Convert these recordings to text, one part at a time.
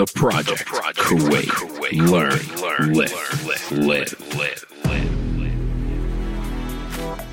The Project, the project Kuwait. Kuwait. Learn, learn, live, live, live,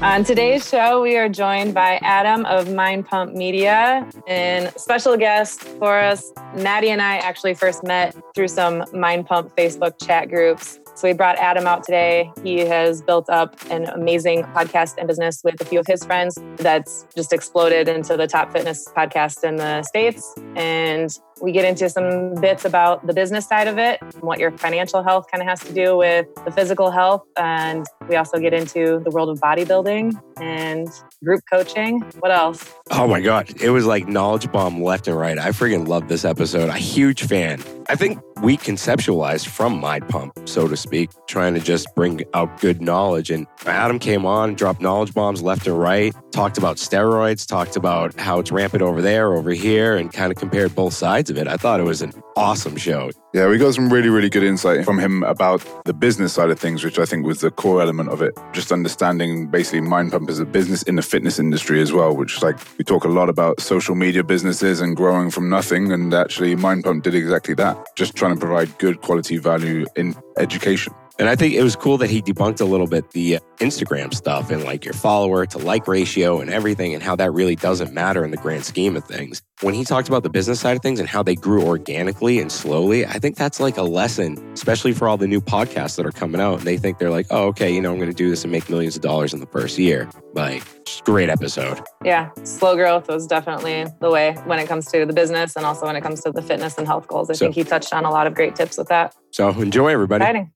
On today's show, we are joined by Adam of Mind Pump Media and special guest for us. Mahdi and I actually first met through some Mind Pump Facebook chat groups. So we brought Adam out today. He has built up an amazing podcast and business with a few of his friends that's just exploded into the top fitness podcast in the States. And we get into some bits about the business side of it, what your financial health kind of has to do with the physical health. And we also get into the world of bodybuilding and group coaching. What else? Oh my God. It was like knowledge bomb left and right. I freaking love this episode. A huge fan. I think we conceptualized from Mind Pump, so to speak, trying to just bring out good knowledge. And Adam came on, dropped knowledge bombs left and right, talked about steroids, talked about how it's rampant over there, over here, and kind of compared both sides of it. I thought it was an awesome show. Yeah, we got some really, really good insight from him about the business side of things, which I think was the core element of it. Just understanding basically Mind Pump as a business in the fitness industry as well, which like we talk a lot about social media businesses and growing from nothing. And actually, Mind Pump did exactly that, just trying to provide good quality value in education. And I think it was cool that he debunked a little bit the uh, Instagram stuff and like your follower to like ratio and everything and how that really doesn't matter in the grand scheme of things. When he talked about the business side of things and how they grew organically and slowly, I think that's like a lesson, especially for all the new podcasts that are coming out. And they think they're like, oh, okay, you know, I'm going to do this and make millions of dollars in the first year. Like, great episode. Yeah, slow growth was definitely the way when it comes to the business and also when it comes to the fitness and health goals. I so, think he touched on a lot of great tips with that. So enjoy, everybody. Exciting.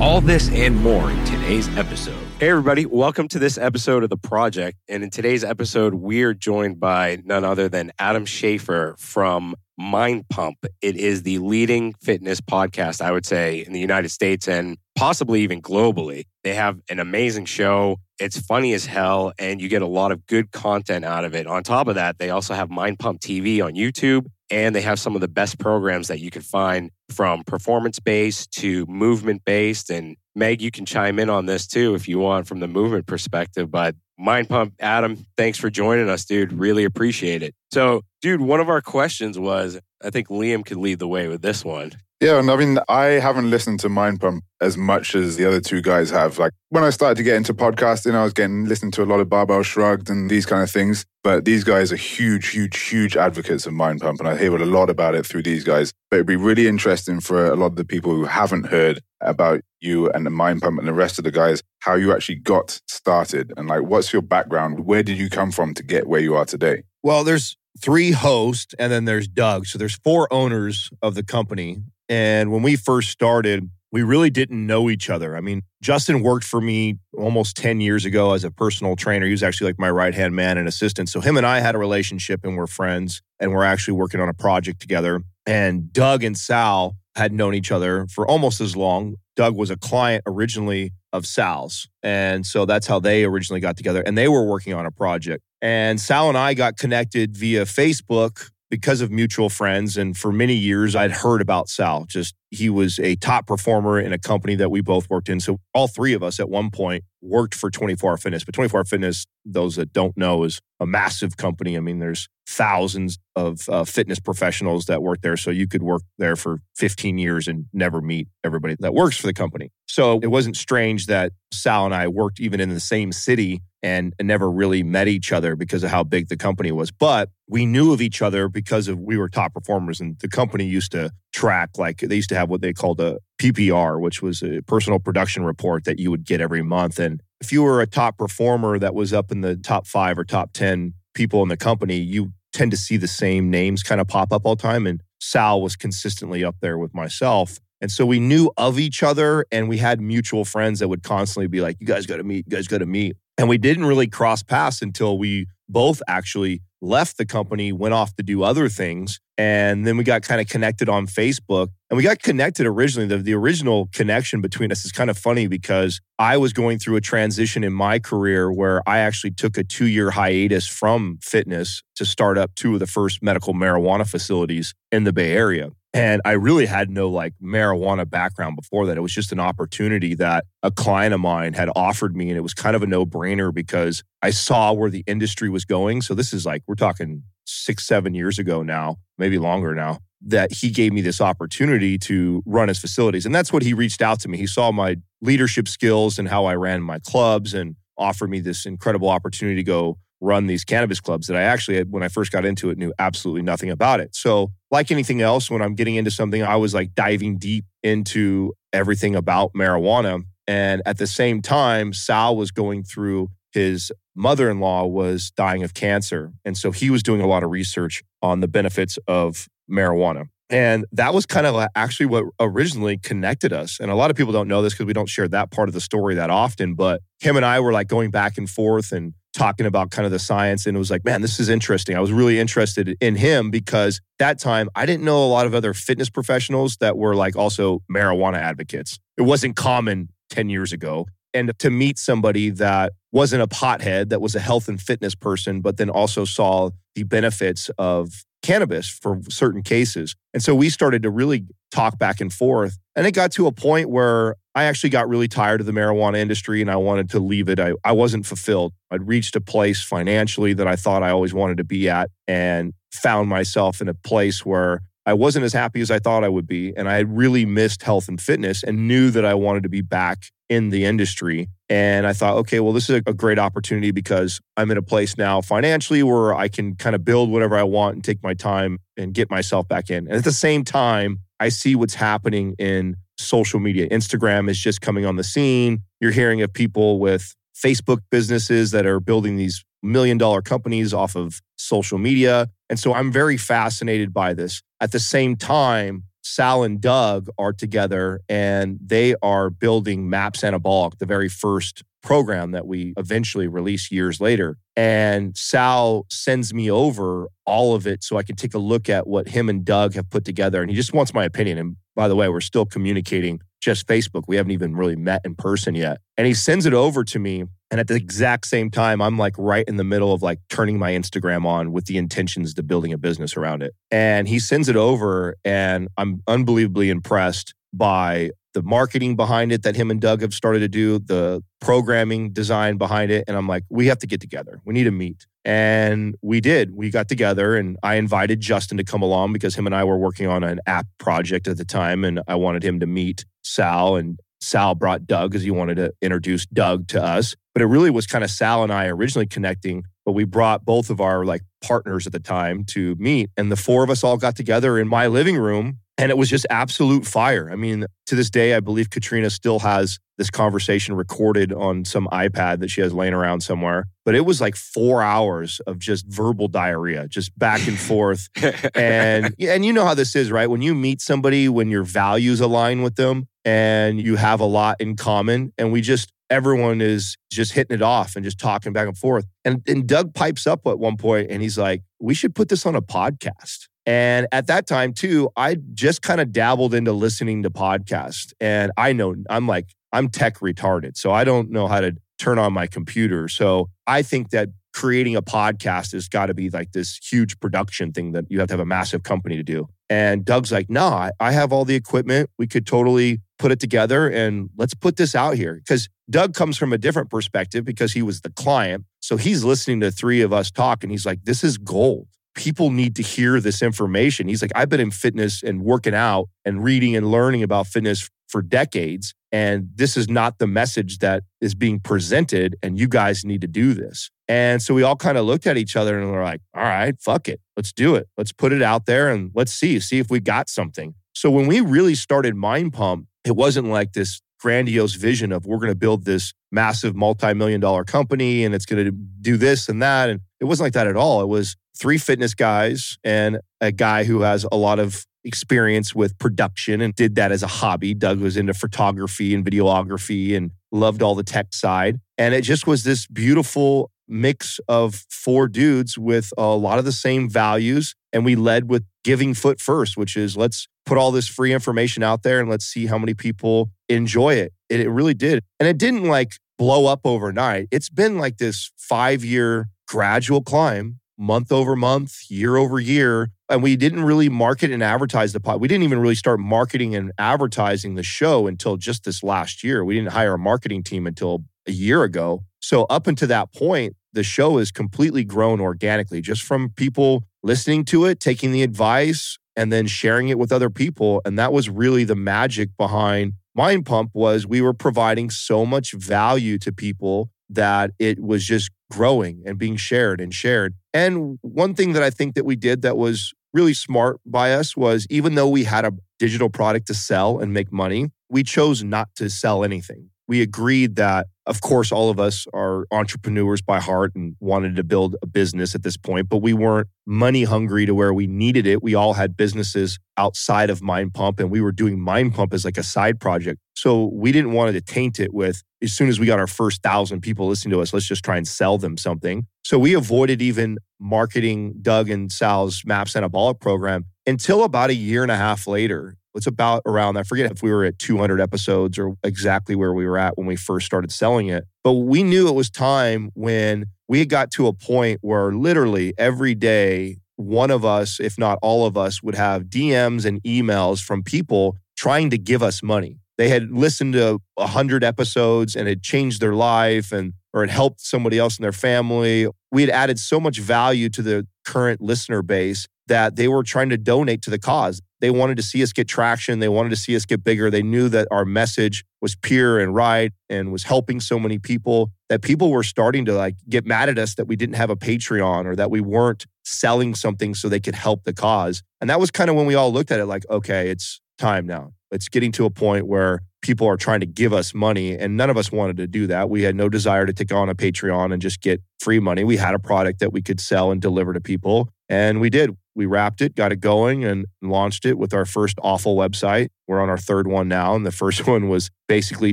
All this and more in today's episode. Hey, everybody. Welcome to this episode of The Project. And in today's episode, we're joined by none other than Adam Schafer from Mind Pump. It is the leading fitness podcast, I would say, in the United States and possibly even globally. They have an amazing show. It's funny as hell, and you get a lot of good content out of it. On top of that, they also have Mind Pump TV on YouTube and they have some of the best programs that you can find from performance based to movement based. And Meg, you can chime in on this too if you want from the movement perspective. But Mind Pump, Adam, thanks for joining us, dude. Really appreciate it. So, dude, one of our questions was I think Liam could lead the way with this one. Yeah, and I mean, I haven't listened to Mind Pump as much as the other two guys have. Like when I started to get into podcasting, I was getting listening to a lot of Barbell Shrugged and these kind of things. But these guys are huge, huge, huge advocates of Mind Pump, and I hear a lot about it through these guys. But it'd be really interesting for a lot of the people who haven't heard about you and the Mind Pump and the rest of the guys, how you actually got started, and like what's your background? Where did you come from to get where you are today? Well, there's three hosts, and then there's Doug. So there's four owners of the company and when we first started, we really didn't know each other. I mean, Justin worked for me almost 10 years ago as a personal trainer. He was actually like my right hand man and assistant. So him and I had a relationship and we're friends and we're actually working on a project together. And Doug and Sal had known each other for almost as long. Doug was a client originally of Sal's. And so that's how they originally got together. And they were working on a project. And Sal and I got connected via Facebook because of mutual friends. And for many years, I'd heard about Sal. Just he was a top performer in a company that we both worked in. So all three of us at one point worked for 24 Hour Fitness. But 24 Hour Fitness, those that don't know, is a massive company. I mean, there's thousands of uh, fitness professionals that work there. So you could work there for 15 years and never meet everybody that works for the company. So it wasn't strange that Sal and I worked even in the same city and never really met each other because of how big the company was. But we knew of each other because of we were top performers and the company used to track like they used to have what they called a PPR, which was a personal production report that you would get every month. And if you were a top performer that was up in the top five or top 10 people in the company, you tend to see the same names kind of pop up all the time. And Sal was consistently up there with myself. And so we knew of each other and we had mutual friends that would constantly be like, you guys got to meet, you guys got to meet. And we didn't really cross paths until we both actually left the company, went off to do other things. And then we got kind of connected on Facebook. And we got connected originally. The, the original connection between us is kind of funny because I was going through a transition in my career where I actually took a two year hiatus from fitness to start up two of the first medical marijuana facilities in the Bay Area. And I really had no like marijuana background before that. It was just an opportunity that a client of mine had offered me. And it was kind of a no brainer because I saw where the industry was going. So this is like, we're talking six, seven years ago now, maybe longer now. that he gave me this opportunity to run his facilities. And that's what he reached out to me. He saw my leadership skills and how I ran my clubs and offered me this incredible opportunity to go run these cannabis clubs that I actually, had when I first got into it, knew absolutely nothing about it. So, like anything else, when I'm getting into something, I was like diving deep into everything about marijuana. And at the same time, Sal was going through his mother in law was dying of cancer. And so he was doing a lot of research on the benefits of marijuana. And that was kind of actually what originally connected us. And a lot of people don't know this because we don't share that part of the story that often. But him and I were like going back and forth and talking about kind of the science. And it was like, man, this is interesting. I was really interested in him because that time I didn't know a lot of other fitness professionals that were like also marijuana advocates. It wasn't common 10 years ago. And to meet somebody that wasn't a pothead, that was a health and fitness person, but then also saw the benefits of cannabis for certain cases. And so we started to really talk back and forth. And it got to a point where I actually got really tired of the marijuana industry and I wanted to leave it. I, I wasn't fulfilled. I'd reached a place financially that I thought I always wanted to be at and found myself in a place where I wasn't as happy as I thought I would be. And I really missed health and fitness and knew that I wanted to be back in the industry. And I thought, okay, well, this is a great opportunity because I'm in a place now financially where I can kind of build whatever I want and take my time and get myself back in. And at the same time, I see what's happening in social media. Instagram is just coming on the scene. You're hearing of people with Facebook businesses that are building these million dollar companies off of social media. And so I'm very fascinated by this. At the same time, Sal and Doug are together and they are building MAPS Anabolic, the very first program that we eventually release years later. And Sal sends me over all of it so I can take a look at what him and Doug have put together. And he just wants my opinion. And by the way, we're still communicating just Facebook. We haven't even really met in person yet. And he sends it over to me. And at the exact same time, I'm like right in the middle of like turning my Instagram on with the intentions to building a business around it. And he sends it over, and I'm unbelievably impressed by the marketing behind it that him and Doug have started to do, the programming design behind it. And I'm like, we have to get together. We need to meet. And we did. We got together and I invited Justin to come along because him and I were working on an app project at the time. And I wanted him to meet Sal and Sal brought Doug because he wanted to introduce Doug to us. But it really was kind of Sal and I originally connecting, but we brought both of our like partners at the time to meet. And the four of us all got together in my living room and it was just absolute fire. I mean, to this day, I believe Katrina still has this conversation recorded on some iPad that she has laying around somewhere. But it was like four hours of just verbal diarrhea, just back and forth. and and you know how this is, right? When you meet somebody, when your values align with them, and you have a lot in common, and we just everyone is just hitting it off and just talking back and forth. And and Doug pipes up at one point, and he's like, "We should put this on a podcast." And at that time, too, I just kind of dabbled into listening to podcasts. And I know I'm like, I'm tech retarded. So I don't know how to turn on my computer. So I think that creating a podcast has got to be like this huge production thing that you have to have a massive company to do. And Doug's like, nah, I have all the equipment. We could totally put it together and let's put this out here. Because Doug comes from a different perspective because he was the client. So he's listening to three of us talk and he's like, this is gold people need to hear this information. He's like, I've been in fitness and working out and reading and learning about fitness for decades. And this is not the message that is being presented. And you guys need to do this. And so we all kind of looked at each other and we're like, all right, fuck it. Let's do it. Let's put it out there and let's see, see if we got something. So when we really started Mind Pump, it wasn't like this grandiose vision of we're going to build this massive multi-million dollar company and it's going to do this and that and it wasn't like that at all it was three fitness guys and a guy who has a lot of experience with production and did that as a hobby doug was into photography and videography and loved all the tech side and it just was this beautiful mix of four dudes with a lot of the same values and we led with giving foot first which is let's put all this free information out there and let's see how many people enjoy it. And it really did. And it didn't like blow up overnight. It's been like this five year gradual climb, month over month, year over year. And we didn't really market and advertise the pod. We didn't even really start marketing and advertising the show until just this last year. We didn't hire a marketing team until a year ago. So up until that point, the show has completely grown organically just from people listening to it, taking the advice, and then sharing it with other people. And that was really the magic behind Mind Pump was we were providing so much value to people that it was just growing and being shared and shared. And one thing that I think that we did that was really smart by us was even though we had a digital product to sell and make money, we chose not to sell anything. We agreed that, of course, all of us are entrepreneurs by heart and wanted to build a business at this point, but we weren't money hungry to where we needed it. We all had businesses outside of Mind Pump and we were doing Mind Pump as like a side project. So we didn't want to taint it with as soon as we got our first thousand people listening to us, let's just try and sell them something. So we avoided even marketing Doug and Sal's MAPS Anabolic program until about a year and a half later. It's about around, I forget if we were at 200 episodes or exactly where we were at when we first started selling it. But we knew it was time when we got to a point where literally every day, one of us, if not all of us, would have DMs and emails from people trying to give us money. They had listened to 100 episodes and it changed their life and or it helped somebody else in their family. We had added so much value to the current listener base that they were trying to donate to the cause. They wanted to see us get traction. They wanted to see us get bigger. They knew that our message was pure and right and was helping so many people that people were starting to like get mad at us that we didn't have a Patreon or that we weren't selling something so they could help the cause. And that was kind of when we all looked at it like, okay, it's time now. It's getting to a point where people are trying to give us money, and none of us wanted to do that. We had no desire to take on a Patreon and just get free money. We had a product that we could sell and deliver to people, and we did. We wrapped it, got it going, and launched it with our first awful website. We're on our third one now, and the first one was basically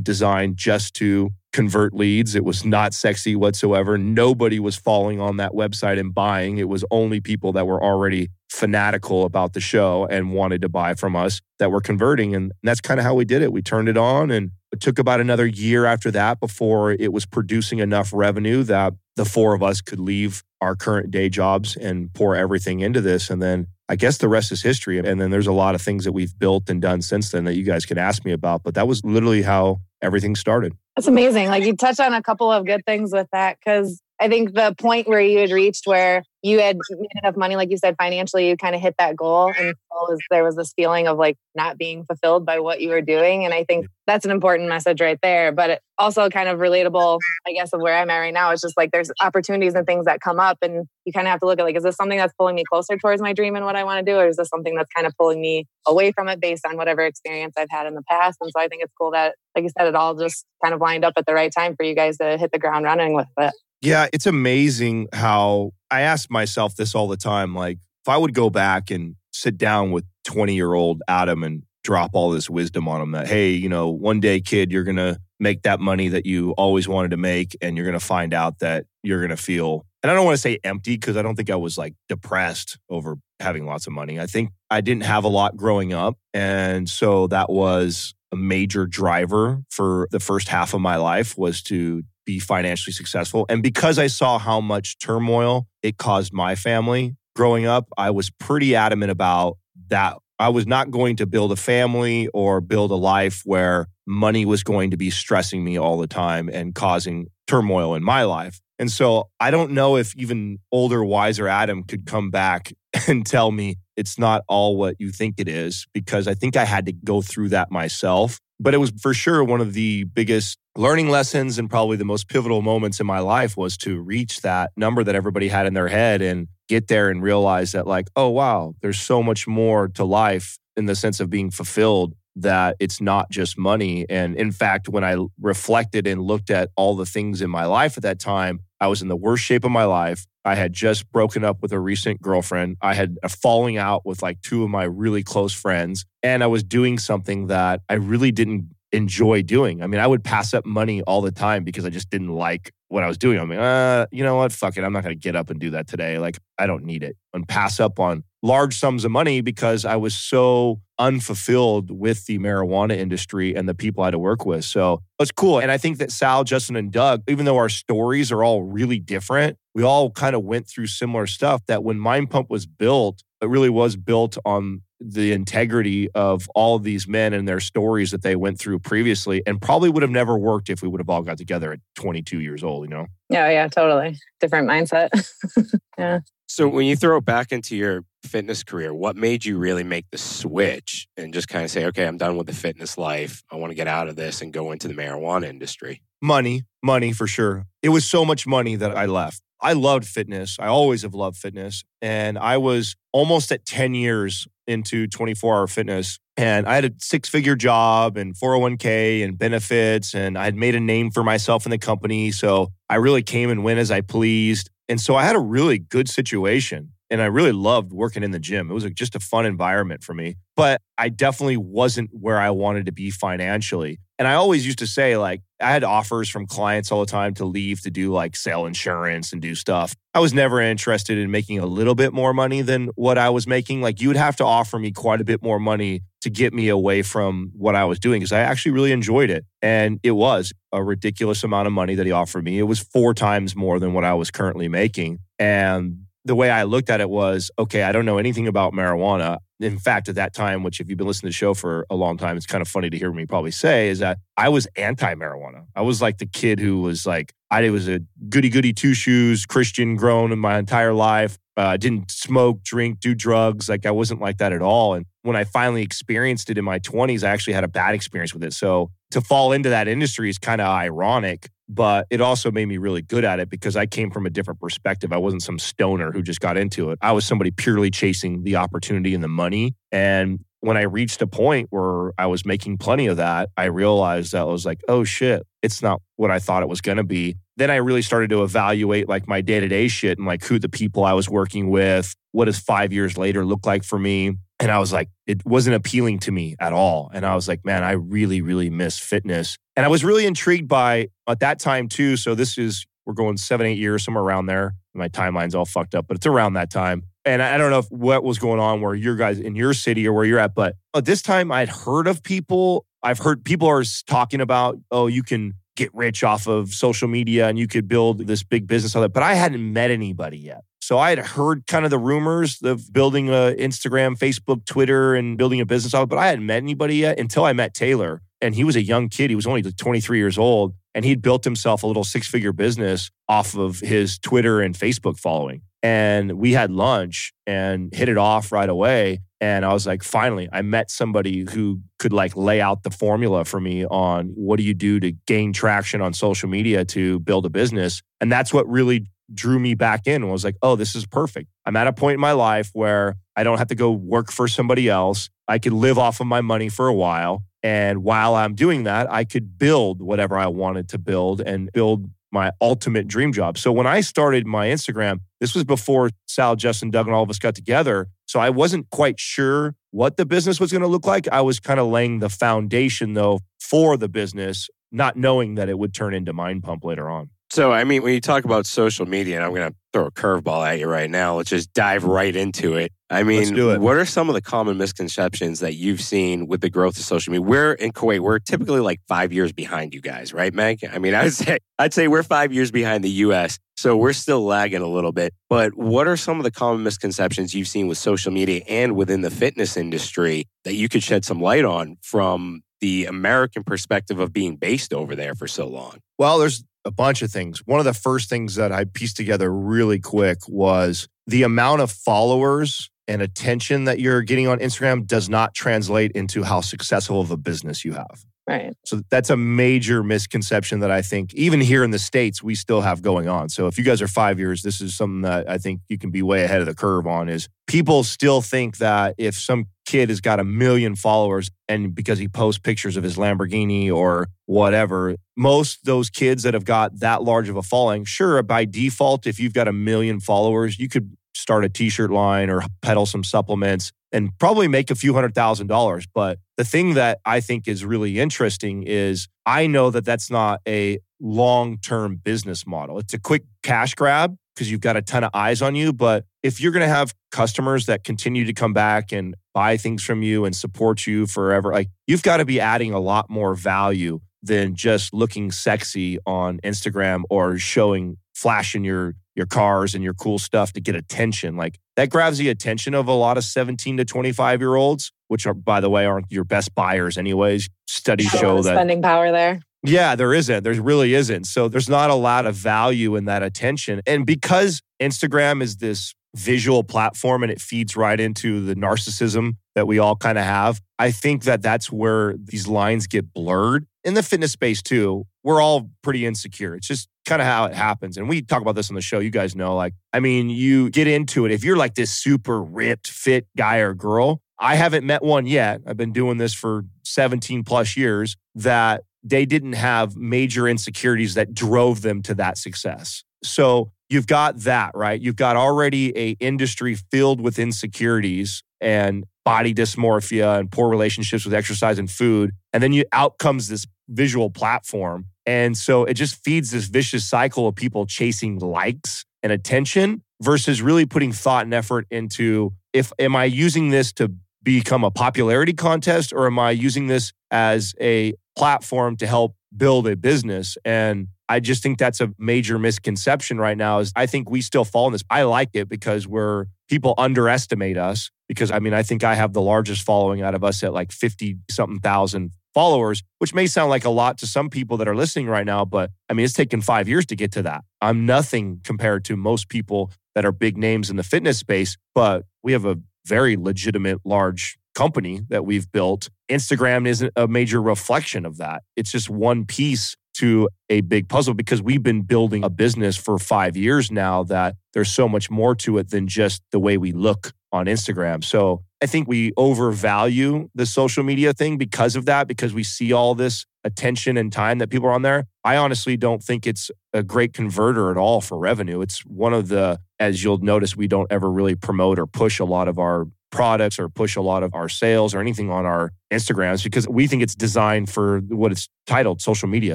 designed just to convert leads. It was not sexy whatsoever. Nobody was falling on that website and buying. It was only people that were already fanatical about the show and wanted to buy from us that were converting. And that's kind of how we did it. We turned it on and it took about another year after that before it was producing enough revenue that the four of us could leave our current day jobs and pour everything into this. And then I guess the rest is history. And then there's a lot of things that we've built and done since then that you guys can ask me about. But that was literally how everything started. That's amazing. Like you touched on a couple of good things with that because I think the point where you had reached where you had made enough money, like you said, financially, you kind of hit that goal. And was, there was this feeling of like not being fulfilled by what you were doing. And I think that's an important message right there. But also kind of relatable, I guess, of where I'm at right now. It's just like there's opportunities and things that come up. And you kind of have to look at like, is this something that's pulling me closer towards my dream and what I want to do? Or is this something that's kind of pulling me away from it based on whatever experience I've had in the past? And so I think it's cool that, like you said, it all just kind of lined up at the right time for you guys to hit the ground running with it. Yeah, it's amazing how I ask myself this all the time. Like, if I would go back and sit down with 20 year old Adam and drop all this wisdom on him that, hey, you know, one day, kid, you're going to make that money that you always wanted to make. And you're going to find out that you're going to feel, and I don't want to say empty because I don't think I was like depressed over having lots of money. I think I didn't have a lot growing up. And so that was a major driver for the first half of my life was to be financially successful. And because I saw how much turmoil it caused my family growing up, I was pretty adamant about that. I was not going to build a family or build a life where money was going to be stressing me all the time and causing turmoil in my life. And so I don't know if even older, wiser Adam could come back and tell me it's not all what you think it is, because I think I had to go through that myself. But it was for sure one of the biggest learning lessons and probably the most pivotal moments in my life was to reach that number that everybody had in their head and get there and realize that, like, oh, wow, there's so much more to life in the sense of being fulfilled that it's not just money. And in fact, when I reflected and looked at all the things in my life at that time, I was in the worst shape of my life. I had just broken up with a recent girlfriend. I had a falling out with like two of my really close friends. And I was doing something that I really didn't enjoy doing. I mean, I would pass up money all the time because I just didn't like what I was doing. I'm like, uh, you know what? Fuck it. I'm not going to get up and do that today. Like, I don't need it. And pass up on large sums of money because I was so unfulfilled with the marijuana industry and the people I had to work with. So it's cool. And I think that Sal, Justin, and Doug, even though our stories are all really different, we all kind of went through similar stuff that when Mind Pump was built, it really was built on the integrity of all of these men and their stories that they went through previously and probably would have never worked if we would have all got together at 22 years old, you know? Yeah, yeah, totally. Different mindset. yeah. So when you throw it back into your fitness career, what made you really make the switch and just kind of say, okay, I'm done with the fitness life. I want to get out of this and go into the marijuana industry? Money, money for sure. It was so much money that I left. I loved fitness. I always have loved fitness. And I was almost at 10 years into 24 hour fitness. And I had a six figure job and 401k and benefits. And I had made a name for myself in the company. So I really came and went as I pleased. And so I had a really good situation and I really loved working in the gym. It was just a fun environment for me, but I definitely wasn't where I wanted to be financially. And I always used to say, like, I had offers from clients all the time to leave to do like sell insurance and do stuff. I was never interested in making a little bit more money than what I was making. Like, you would have to offer me quite a bit more money to get me away from what I was doing because I actually really enjoyed it. And it was a ridiculous amount of money that he offered me. It was four times more than what I was currently making. And the way I looked at it was okay, I don't know anything about marijuana. In fact, at that time, which if you've been listening to the show for a long time, it's kind of funny to hear me probably say is that I was anti marijuana. I was like the kid who was like, I was a goody goody two shoes Christian grown in my entire life. Uh, I didn't smoke, drink, do drugs. Like I wasn't like that at all. And when I finally experienced it in my 20s, I actually had a bad experience with it. So to fall into that industry is kind of ironic, but it also made me really good at it because I came from a different perspective. I wasn't some stoner who just got into it. I was somebody purely chasing the opportunity and the money. And when I reached a point where I was making plenty of that, I realized that I was like, oh shit, it's not what I thought it was going to be. Then I really started to evaluate like my day to day shit and like who the people I was working with, what does five years later look like for me? And I was like, it wasn't appealing to me at all. And I was like, man, I really, really miss fitness. And I was really intrigued by at that time too. So this is, we're going seven, eight years, somewhere around there. My timeline's all fucked up, but it's around that time and I don't know if what was going on where your guys in your city or where you're at, but at this time I'd heard of people. I've heard people are talking about, oh, you can get rich off of social media and you could build this big business on it. But I hadn't met anybody yet. So I had heard kind of the rumors of building a Instagram, Facebook, Twitter, and building a business it, but I hadn't met anybody yet until I met Taylor. And he was a young kid. He was only 23 years old. And he'd built himself a little six figure business off of his Twitter and Facebook following and we had lunch and hit it off right away and i was like finally i met somebody who could like lay out the formula for me on what do you do to gain traction on social media to build a business. And that's what really drew me back in and was like oh this is perfect. I'm at a point in my life where i don't have to go work for somebody else. I could live off of my money for a while. And while i'm doing that i could build whatever i wanted to build and build my ultimate dream job. So when I started my Instagram, this was before Sal, Justin, Doug, and all of us got together. So I wasn't quite sure what the business was going to look like. I was kind of laying the foundation though for the business, not knowing that it would turn into Mind Pump later on. So, I mean, when you talk about social media, and I'm going to throw a curveball at you right now, let's just dive right into it. I mean, it. what are some of the common misconceptions that you've seen with the growth of social media? We're in Kuwait, we're typically like five years behind you guys, right, Meg? I mean, I'd say I'd say we're five years behind the US. So we're still lagging a little bit. But what are some of the common misconceptions you've seen with social media and within the fitness industry that you could shed some light on from the American perspective of being based over there for so long? Well, there's a bunch of things. One of the first things that I pieced together really quick was the amount of followers and attention that you're getting on Instagram does not translate into how successful of a business you have. Right. So that's a major misconception that I think even here in the States we still have going on. So if you guys are five years, this is something that I think you can be way ahead of the curve on is people still think that if some kid has got a million followers and because he posts pictures of his Lamborghini or whatever, most those kids that have got that large of a following, sure, by default, if you've got a million followers, you could start a t-shirt line or peddle some supplements and probably make a few hundred thousand dollars. But the thing that I think is really interesting is I know that that's not a long term business model. It's a quick cash grab because you've got a ton of eyes on you. But if you're going to have customers that continue to come back and buy things from you and support you forever, like you've got to be adding a lot more value than just looking sexy on Instagram or showing flashing your your cars and your cool stuff to get attention. Like that grabs the attention of a lot of 17 to 25 year olds, which are, by the way, aren't your best buyers, anyways. Studies show that spending power there. Yeah, there isn't. There really isn't. So there's not a lot of value in that attention. And because Instagram is this visual platform and it feeds right into the narcissism that we all kind of have. I think that that's where these lines get blurred. In the fitness space, too, we're all pretty insecure. It's just kind of how it happens. And we talk about this on the show. You guys know, like, I mean, you get into it. If you're like this super ripped, fit guy or girl, I haven't met one yet. I've been doing this for 17 plus years that they didn't have major insecurities that drove them to that success. So you've got that, right? You've got already a industry filled with insecurities and body dysmorphia and poor relationships with exercise and food. And then you out comes this visual platform. And so it just feeds this vicious cycle of people chasing likes and attention versus really putting thought and effort into if am I using this to become a popularity contest or am I using this as a platform to help build a business? And I just think that's a major misconception right now is I think we still fall in this. I like it because we're people underestimate us because I mean I think I have the largest following out of us at like 50 something thousand followers, which may sound like a lot to some people that are listening right now, but I mean it's taken 5 years to get to that. I'm nothing compared to most people that are big names in the fitness space, but we have a very legitimate large company that we've built. Instagram isn't a major reflection of that. It's just one piece to a big puzzle because we've been building a business for five years now that there's so much more to it than just the way we look on Instagram. So I think we overvalue the social media thing because of that, because we see all this attention and time that people are on there. I honestly don't think it's a great converter at all for revenue. It's one of the, as you'll notice, we don't ever really promote or push a lot of our products or push a lot of our sales or anything on our Instagrams because we think it's designed for what it's titled social media.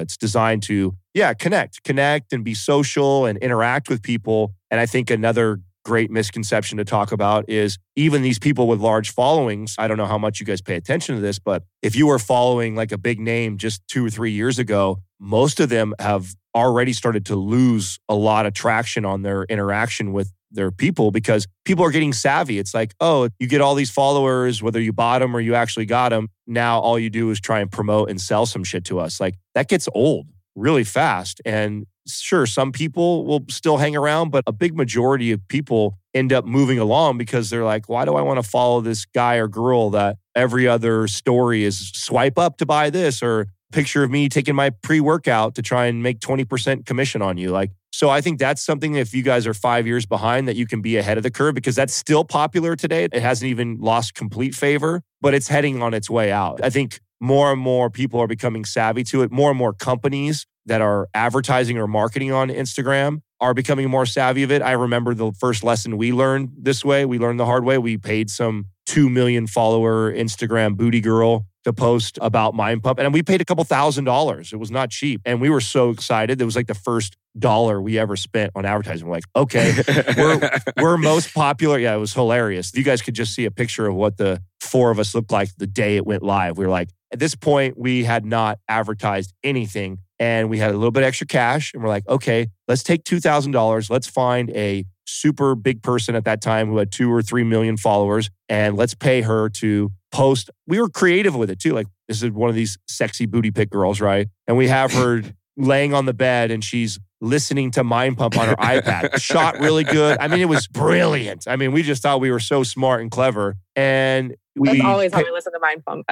It's designed to, yeah, connect, connect and be social and interact with people. And I think another great misconception to talk about is even these people with large followings. I don't know how much you guys pay attention to this, but if you were following like a big name just two or three years ago, most of them have already started to lose a lot of traction on their interaction with their people because people are getting savvy. It's like, oh, you get all these followers, whether you bought them or you actually got them. Now all you do is try and promote and sell some shit to us. Like that gets old really fast. And sure, some people will still hang around, but a big majority of people end up moving along because they're like, why do I want to follow this guy or girl that every other story is swipe up to buy this or picture of me taking my pre workout to try and make 20% commission on you? Like, so I think that's something if you guys are five years behind that you can be ahead of the curve because that's still popular today. It hasn't even lost complete favor, but it's heading on its way out. I think more and more people are becoming savvy to it. More and more companies that are advertising or marketing on Instagram are becoming more savvy of it. I remember the first lesson we learned this way. We learned the hard way. We paid some 2 million follower Instagram booty girl to post about Mind Pump. And we paid a couple thousand dollars. It was not cheap. And we were so excited. It was like the first dollar we ever spent on advertising. We're like, okay, we're, we're most popular. Yeah, it was hilarious. If you guys could just see a picture of what the four of us looked like the day it went live. We were like, at this point, we had not advertised anything and we had a little bit extra cash. And we're like, okay, let's take $2,000. Let's find a super big person at that time who had two or three million followers and let's pay her to post. We were creative with it too. Like, this is one of these sexy booty pick girls, right? And we have her laying on the bed and she's listening to Mind Pump on her iPad. Shot really good. I mean, it was brilliant. I mean, we just thought we were so smart and clever. And we That's always how we listen to Mind Pump.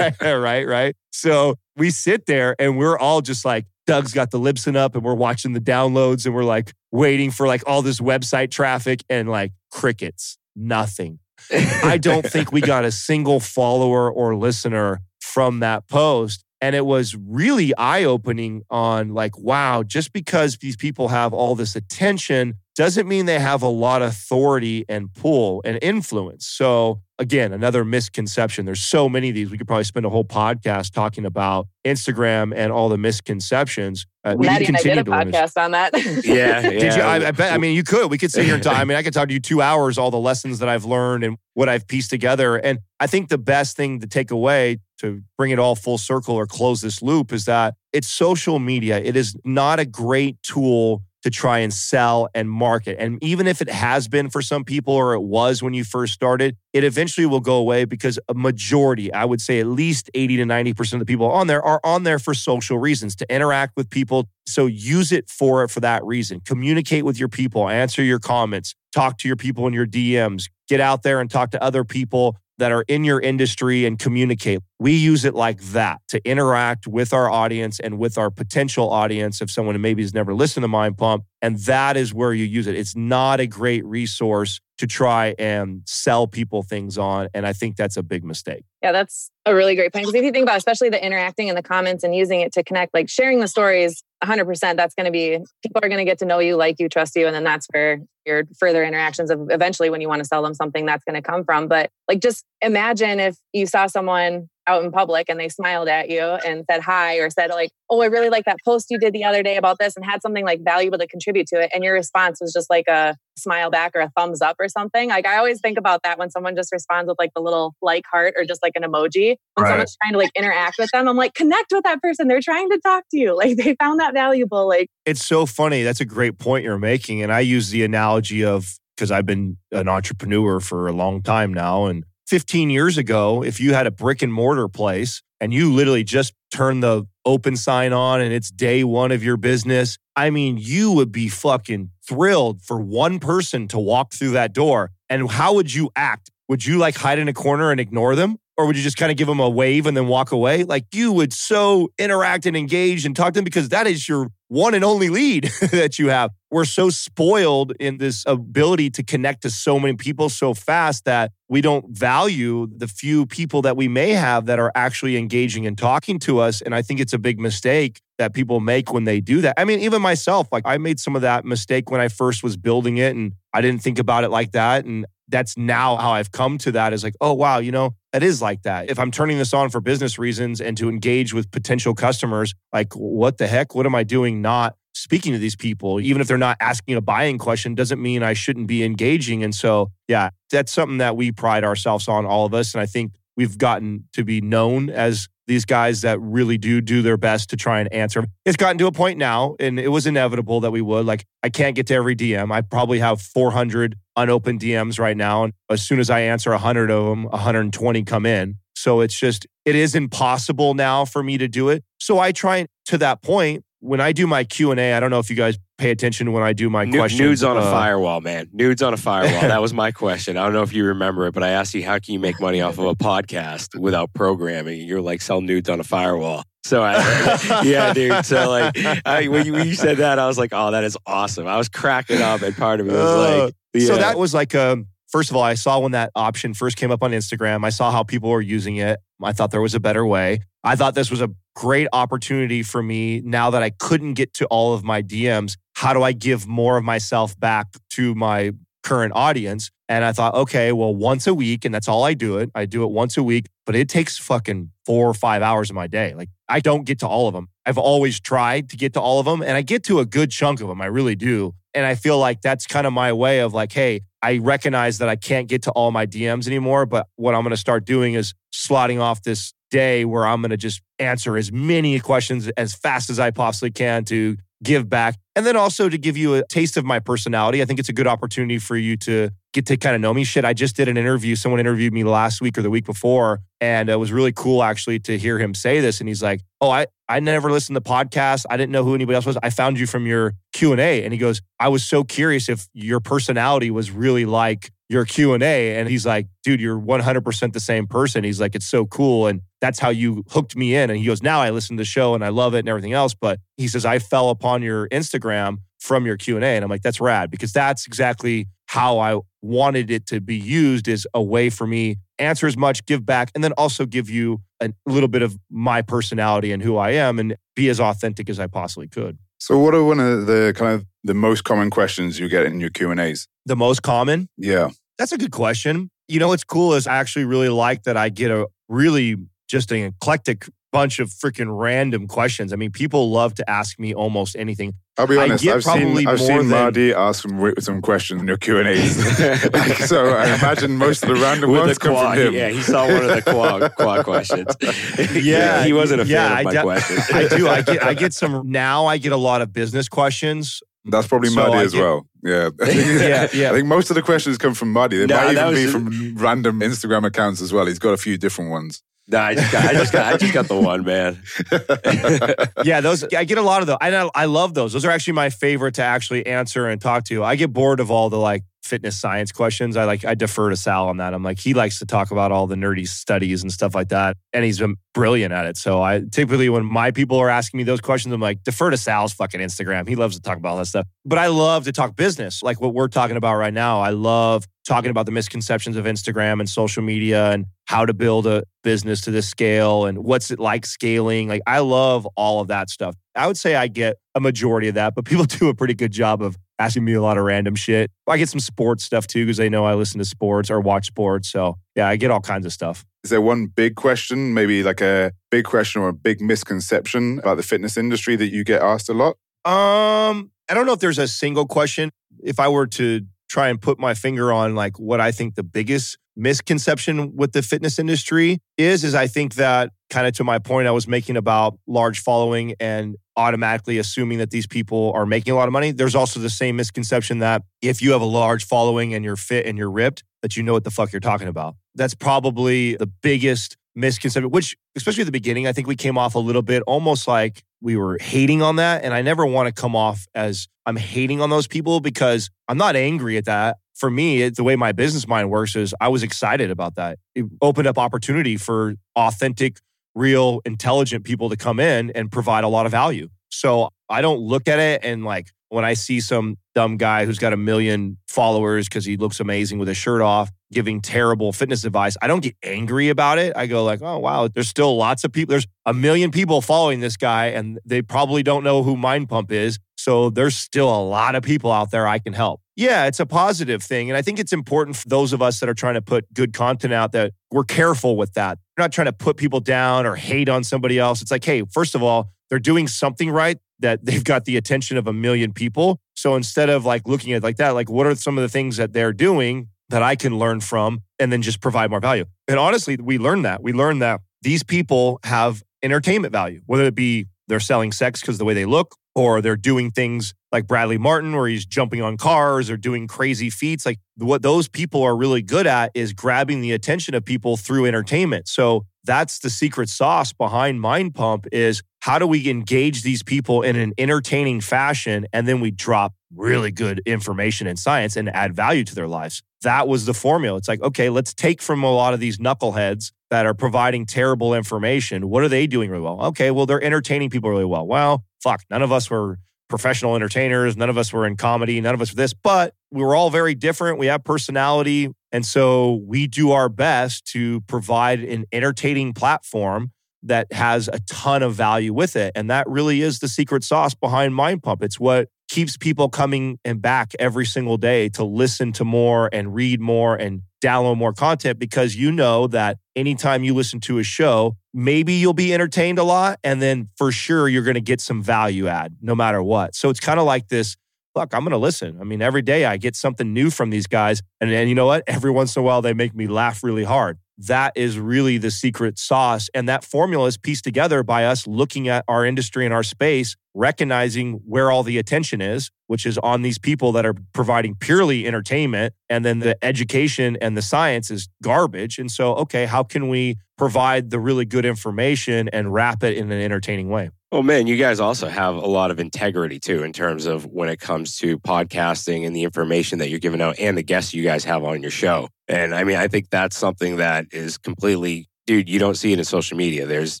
right, right. So we sit there and we're all just like, Doug's got the Libsyn up and we're watching the downloads and we're like waiting for like all this website traffic and like crickets, nothing. I don't think we got a single follower or listener from that post. And it was really eye opening on like, wow, just because these people have all this attention doesn't mean they have a lot of authority and pull and influence. So again, another misconception. There's so many of these. We could probably spend a whole podcast talking about Instagram and all the misconceptions. Uh, Mahdi and I did a podcast on that. yeah, yeah. Did you? I, I, bet. I mean, you could. We could sit here and talk. I mean, I could talk to you two hours, all the lessons that I've learned and what I've pieced together. And I think the best thing to take away to bring it all full circle or close this loop is that it's social media. It is not a great tool to try and sell and market. And even if it has been for some people or it was when you first started, it eventually will go away because a majority, I would say at least 80 to 90% of the people on there are on there for social reasons to interact with people. So use it for for that reason. Communicate with your people, answer your comments, talk to your people in your DMs, get out there and talk to other people that are in your industry and communicate. We use it like that to interact with our audience and with our potential audience if someone maybe has never listened to Mind Pump. And that is where you use it. It's not a great resource to try and sell people things on. And I think that's a big mistake. Yeah, that's a really great point. Because if you think about especially the interacting and the comments and using it to connect, like sharing the stories 100%, that's going to be, people are going to get to know you, like you, trust you. And then that's where your further interactions of eventually when you want to sell them something that's going to come from. But like, just imagine if you saw someone out in public and they smiled at you and said hi or said like oh i really like that post you did the other day about this and had something like valuable to contribute to it and your response was just like a smile back or a thumbs up or something like i always think about that when someone just responds with like the little like heart or just like an emoji when right. someone's trying to like interact with them i'm like connect with that person they're trying to talk to you like they found that valuable like it's so funny that's a great point you're making and i use the analogy of because I've been an entrepreneur for a long time now and 15 years ago, if you had a brick and mortar place and you literally just turn the open sign on and it's day one of your business, I mean, you would be fucking thrilled for one person to walk through that door. And how would you act? Would you like hide in a corner and ignore them? Or would you just kind of give them a wave and then walk away? Like you would so interact and engage and talk to them because that is your one and only lead that you have. We're so spoiled in this ability to connect to so many people so fast that we don't value the few people that we may have that are actually engaging and talking to us. And I think it's a big mistake that people make when they do that. I mean, even myself, like I made some of that mistake when I first was building it and I didn't think about it like that. And that's now how I've come to that is like, oh, wow, you know, it is like that. If I'm turning this on for business reasons and to engage with potential customers, like, what the heck? What am I doing not speaking to these people? Even if they're not asking a buying question, doesn't mean I shouldn't be engaging. And so, yeah, that's something that we pride ourselves on, all of us. And I think we've gotten to be known as these guys that really do do their best to try and answer. It's gotten to a point now, and it was inevitable that we would. Like, I can't get to every DM. I probably have 400 unopened DMs right now. And as soon as I answer 100 of them, 120 come in. So it's just, it is impossible now for me to do it. So I try to that point when I do my Q and A, I don't know if you guys pay attention when I do my N- questions. Nudes on uh, a firewall, man. Nudes on a firewall. that was my question. I don't know if you remember it, but I asked you how can you make money off of a podcast without programming? You're like sell nudes on a firewall. So I, yeah, dude. So like, I, when, you, when, you, said that, I was like, oh, that is awesome. I was cracking up, and part of it was uh, like, yeah. so that was like, um, first of all, I saw when that option first came up on Instagram. I saw how people were using it. I thought there was a better way. I thought this was a great opportunity for me now that I couldn't get to all of my DMs. How do I give more of myself back to my current audience? And I thought, okay, well, once a week, and that's all I do it. I do it once a week, but it takes fucking four or five hours of my day. Like I don't get to all of them. I've always tried to get to all of them, and I get to a good chunk of them. I really do. And I feel like that's kind of my way of like, hey, I recognize that I can't get to all my DMs anymore, but what I'm going to start doing is slotting off this day where I'm going to just answer as many questions as fast as I possibly can to give back. And then also to give you a taste of my personality. I think it's a good opportunity for you to get to kind of know me. Shit, I just did an interview. Someone interviewed me last week or the week before. And it was really cool actually to hear him say this. And he's like, Oh, I, I never listened to podcasts. I didn't know who anybody else was. I found you from your Q&A. And he goes, I was so curious if your personality was really like your Q&A. And he's like, dude, you're 100% the same person. He's like, it's so cool. And that's how you hooked me in. And he goes, now I listen to the show and I love it and everything else. But he says, I fell upon your Instagram from your Q&A. And I'm like, that's rad because that's exactly how I wanted it to be used as a way for me answer as much, give back, and then also give you a little bit of my personality and who I am and be as authentic as I possibly could. So what are one of the kind of the most common questions you get in your Q&As? The most common? Yeah. That's a good question. You know what's cool is I actually really like that I get a really just an eclectic bunch of freaking random questions. I mean, people love to ask me almost anything. I'll be honest. I've seen I've seen Mahdi ask some some questions in your Q and A's. so I imagine most of the random With ones the come from him. Yeah, he saw one of the quad, quad questions. Yeah, yeah, he wasn't a fan yeah, of my I questions. I do. I get I get some now. I get a lot of business questions That's probably So Mahdi I as get- well. Yeah. Yeah, yeah. I think most of the questions come from Mahdi. They No, might even be just- from random Instagram accounts as well. He's got a few different ones. Nah, I just got, I just got, I just got the one, man. yeah, those I get a lot of those. I I love those. Those are actually my favorite to actually answer and talk to. I get bored of all the like fitness science questions. I like I defer to Sal on that. I'm like he likes to talk about all the nerdy studies and stuff like that, and he's been brilliant at it. So I typically when my people are asking me those questions, I'm like defer to Sal's fucking Instagram. He loves to talk about all that stuff. But I love to talk business, like what we're talking about right now. I love talking about the misconceptions of Instagram and social media and how to build a business to this scale and what's it like scaling. Like I love all of that stuff. I would say I get a majority of that, but people do a pretty good job of asking me a lot of random shit. I get some sports stuff too because they know I listen to sports or watch sports. So yeah, I get all kinds of stuff. Is there one big question, maybe like a big question or a big misconception about the fitness industry that you get asked a lot? Um, I don't know if there's a single question. If I were to try and put my finger on like what I think the biggest misconception with the fitness industry is, is I think that kind of to my point I was making about large following and automatically assuming that these people are making a lot of money. There's also the same misconception that if you have a large following and you're fit and you're ripped, that you know what the fuck you're talking about. That's probably the biggest misconception, which, especially at the beginning, I think we came off a little bit almost like we were hating on that. And I never want to come off as I'm hating on those people because I'm not angry at that. For me, it, the way my business mind works is I was excited about that. It opened up opportunity for authentic, real, intelligent people to come in and provide a lot of value. So I don't look at it and like when I see some dumb guy who's got a million followers because he looks amazing with his shirt off giving terrible fitness advice, I don't get angry about it. I go like, oh wow, there's still lots of people. There's a million people following this guy, and they probably don't know who Mind Pump is. So there's still a lot of people out there I can help. Yeah, it's a positive thing. And I think it's important for those of us that are trying to put good content out that we're careful with that. We're not trying to put people down or hate on somebody else. It's like, hey, first of all, they're doing something right that they've got the attention of a million people. So instead of like looking at like that, like what are some of the things that they're doing that I can learn from and then just provide more value? And honestly, we learned that. We learned that these people have entertainment value, whether it be they're selling sex because the way they look, or they're doing things like Bradley Martin, where he's jumping on cars or doing crazy feats. Like what those people are really good at is grabbing the attention of people through entertainment. So that's the secret sauce behind Mind Pump is how do we engage these people in an entertaining fashion and then we drop really good information and science and add value to their lives. That was the formula. It's like, okay, let's take from a lot of these knuckleheads that are providing terrible information. What are they doing really well? Okay, well, they're entertaining people really well. Well, fuck, none of us were professional entertainers. None of us were in comedy. None of us were this, but we were all very different. We have personality. And so we do our best to provide an entertaining platform that has a ton of value with it. And that really is the secret sauce behind Mind Pump. It's what keeps people coming and back every single day to listen to more and read more and download more content because you know that anytime you listen to a show, maybe you'll be entertained a lot. And then for sure, you're going to get some value add no matter what. So it's kind of like this look, I'm going to listen. I mean, every day I get something new from these guys. And, and you know what? Every once in a while, they make me laugh really hard. That is really the secret sauce. And that formula is pieced together by us looking at our industry and our space, recognizing where all the attention is, which is on these people that are providing purely entertainment. And then the education and the science is garbage. And so, okay, how can we provide the really good information and wrap it in an entertaining way? Oh man, you guys also have a lot of integrity too in terms of when it comes to podcasting and the information that you're giving out and the guests you guys have on your show. And I mean, I think that's something that is completely, dude, you don't see it in social media. There's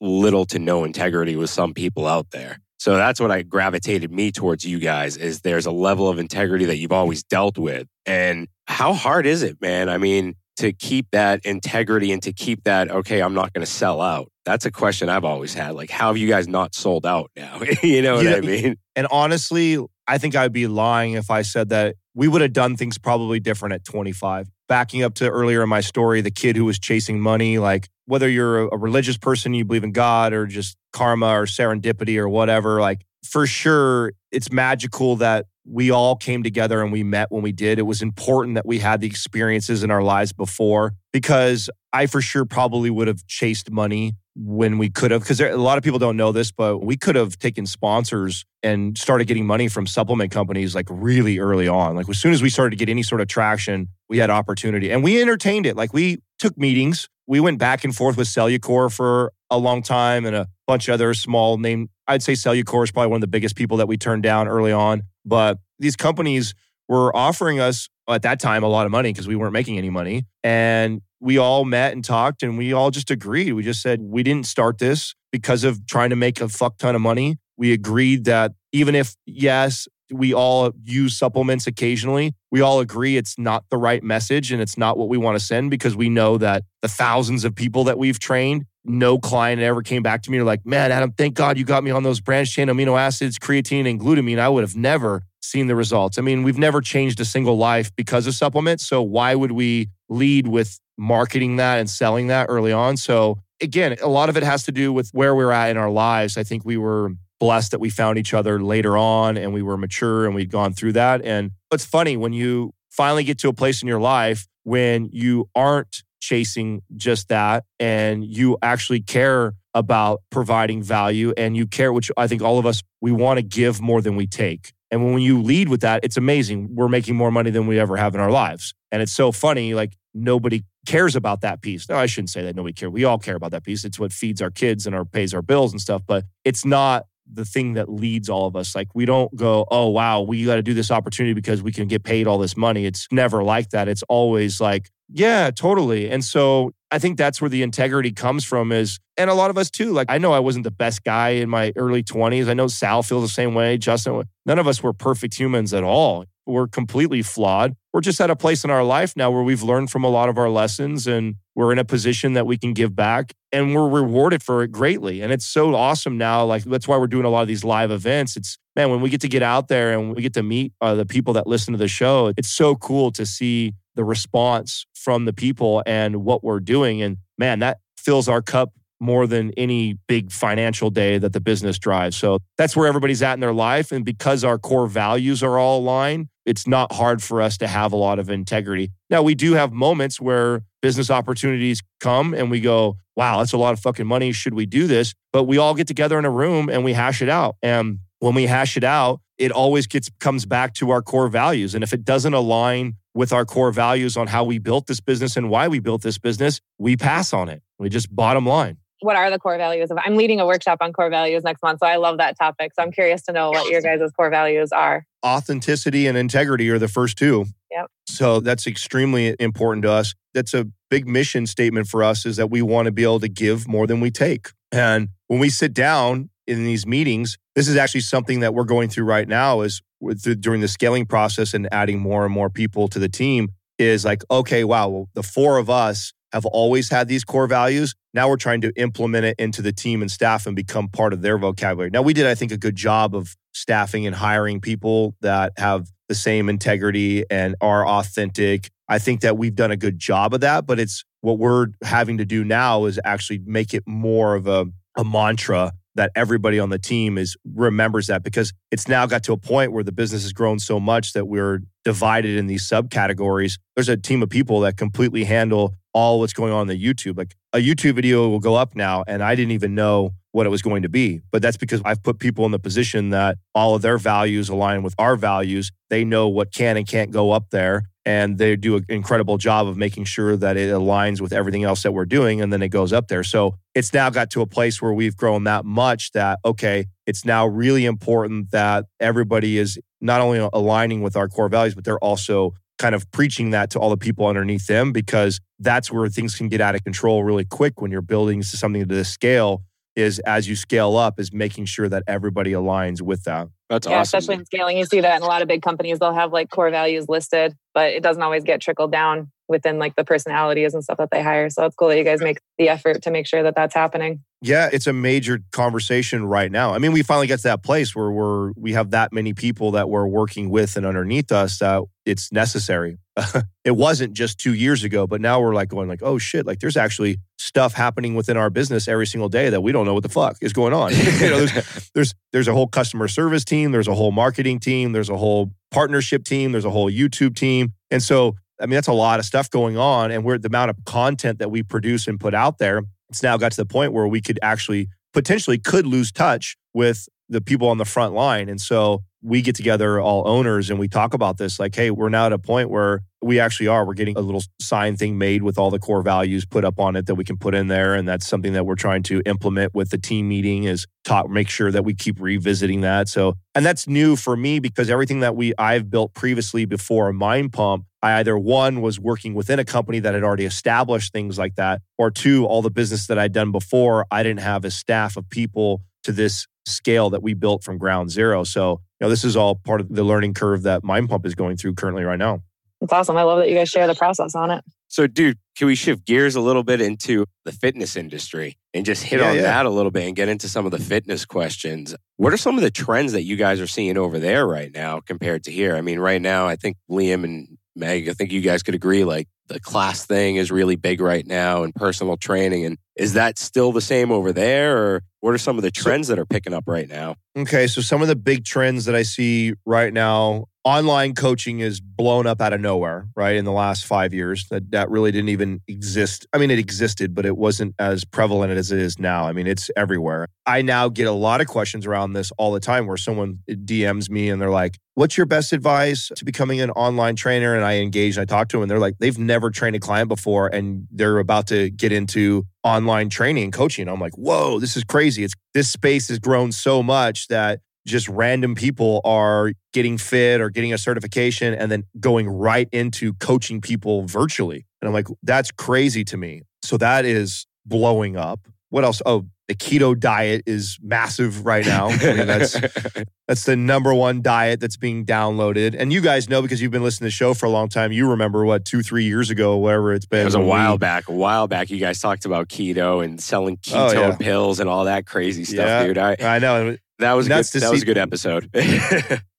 little to no integrity with some people out there. So that's what I gravitated me towards you guys is there's a level of integrity that you've always dealt with. And how hard is it, man? I mean, to keep that integrity and to keep that, okay, I'm not going to sell out. That's a question I've always had. Like, how have you guys not sold out now? you know what know- I mean? And honestly, I think I'd be lying if I said that we would have done things probably different at 25. Backing up to earlier in my story, the kid who was chasing money, like whether you're a religious person, you believe in God or just karma or serendipity or whatever, like for sure, it's magical that we all came together and we met when we did. It was important that we had the experiences in our lives before because I for sure probably would have chased money when we could have, because a lot of people don't know this, but we could have taken sponsors and started getting money from supplement companies like really early on. Like as soon as we started to get any sort of traction, we had opportunity and we entertained it. Like we took meetings. We went back and forth with Cellucor for a long time and a bunch of other small name. I'd say Cellucor is probably one of the biggest people that we turned down early on. But these companies were offering us at that time a lot of money because we weren't making any money. And we all met and talked and we all just agreed. We just said we didn't start this because of trying to make a fuck ton of money. We agreed that even if, yes, we all use supplements occasionally. We all agree it's not the right message and it's not what we want to send because we know that the thousands of people that we've trained, no client ever came back to me like, man, Adam, thank God you got me on those branched chain amino acids, creatine, and glutamine. I would have never seen the results. I mean, we've never changed a single life because of supplements. So why would we lead with marketing that and selling that early on? So again, a lot of it has to do with where we're at in our lives. I think we were blessed that we found each other later on and we were mature and we'd gone through that. And it's funny when you finally get to a place in your life when you aren't chasing just that and you actually care about providing value and you care, which I think all of us, we want to give more than we take. And when you lead with that, it's amazing. We're making more money than we ever have in our lives. And it's so funny, like nobody cares about that piece. No, I shouldn't say that nobody cares. We all care about that piece. It's what feeds our kids and our pays our bills and stuff, but it's not the thing that leads all of us. Like we don't go, oh wow, we got to do this opportunity because we can get paid all this money. It's never like that. It's always like, yeah, totally. And so I think that's where the integrity comes from is and a lot of us too. Like I know I wasn't the best guy in my early 20s. I know Sal feels the same way, Justin. None of us were perfect humans at all. We're completely flawed. We're just at a place in our life now where we've learned from a lot of our lessons and we're in a position that we can give back and we're rewarded for it greatly. And it's so awesome now. Like that's why we're doing a lot of these live events. It's man, when we get to get out there and we get to meet uh, the people that listen to the show, it's so cool to see the response from the people and what we're doing. And man, that fills our cup more than any big financial day that the business drives. So that's where everybody's at in their life. And because our core values are all aligned, it's not hard for us to have a lot of integrity. Now, we do have moments where business opportunities come and we go, wow, that's a lot of fucking money. Should we do this? But we all get together in a room and we hash it out. And when we hash it out, it always gets comes back to our core values. And if it doesn't align with our core values on how we built this business and why we built this business, we pass on it. We just bottom line. What are the core values of I'm leading a workshop on core values next month. So I love that topic. So I'm curious to know what your guys' core values are. Authenticity and integrity are the first two. Yep. So that's extremely important to us. That's a big mission statement for us is that we want to be able to give more than we take. And when we sit down in these meetings, this is actually something that we're going through right now is the, during the scaling process and adding more and more people to the team is like, okay, wow, well, the four of us have always had these core values. Now we're trying to implement it into the team and staff and become part of their vocabulary. Now we did, I think, a good job of staffing and hiring people that have the same integrity and are authentic. I think that we've done a good job of that, but it's what we're having to do now is actually make it more of a, a mantra that everybody on the team is remembers that because it's now got to a point where the business has grown so much that we're divided in these subcategories. There's a team of people that completely handle all what's going on in the YouTube. Like a YouTube video will go up now, and I didn't even know what it was going to be. But that's because I've put people in the position that all of their values align with our values. They know what can and can't go up there and they do an incredible job of making sure that it aligns with everything else that we're doing and then it goes up there. So it's now got to a place where we've grown that much that okay it's now really important that everybody is not only aligning with our core values but they're also kind of preaching that to all the people underneath them because that's where things can get out of control really quick when you're building something to this scale is as you scale up is making sure that everybody aligns with that That's yeah, awesome. especially in scaling. You see that in a lot of big companies, they'll have like core values listed, but it doesn't always get trickled down within like the personalities and stuff that they hire. So it's cool that you guys make the effort to make sure that that's happening. Yeah, it's a major conversation right now. I mean, we finally get to that place where we're we have that many people that we're working with and underneath us that it's necessary. it wasn't just two years ago, but now we're like going like, oh shit, like there's actually stuff happening within our business every single day that we don't know what the fuck is going on. you know, there's, there's there's a whole customer service team, there's a whole marketing team, there's a whole partnership team, there's a whole YouTube team, and so I mean that's a lot of stuff going on, and we're the amount of content that we produce and put out there it's now got to the point where we could actually potentially could lose touch with the people on the front line. And so we get together, all owners, and we talk about this like, hey, we're now at a point where we actually are. We're getting a little sign thing made with all the core values put up on it that we can put in there. And that's something that we're trying to implement with the team meeting is talk, make sure that we keep revisiting that. So, and that's new for me because everything that we I've built previously before a Mind Pump, I either one was working within a company that had already established things like that, or two, all the business that I'd done before, I didn't have a staff of people to this scale that we built from ground zero. So, you know, this is all part of the learning curve that Mind Pump is going through currently right now. It's awesome. I love that you guys share the process on it. So, dude, can we shift gears a little bit into the fitness industry and just hit Yeah, on yeah. that a little bit and get into some of the fitness questions? What are some of the trends that you guys are seeing over there right now compared to here? I mean, right now, I think Liam and Meg, I think you guys could agree like the class thing is really big right now and personal training. And is that still the same over there? Or what are some of the trends that are picking up right now? Okay, so some of the big trends that I see right now, online coaching is blown up out of nowhere, right? In the last five years, that that really didn't even exist. I mean, it existed, but it wasn't as prevalent as it is now. I mean, it's everywhere. I now get a lot of questions around this all the time, where someone DMs me and they're like, "What's your best advice to becoming an online trainer?" And I engage, and I talk to them, and they're like, they've never trained a client before, and they're about to get into online training and coaching. I'm like, whoa, this is crazy. It's this space has grown so much that just random people are getting fit or getting a certification and then going right into coaching people virtually. And I'm like, that's crazy to me. So that is blowing up. What else? Oh, the keto diet is massive right now. I mean, that's that's the number one diet that's being downloaded. And you guys know because you've been listening to the show for a long time. You remember what two, three years ago, whatever it's been. It was a when we- while back. A while back, you guys talked about keto and selling Oh, yeah. pills and all that crazy stuff, Yeah. dude. I, I know. that was a good, that was a good episode.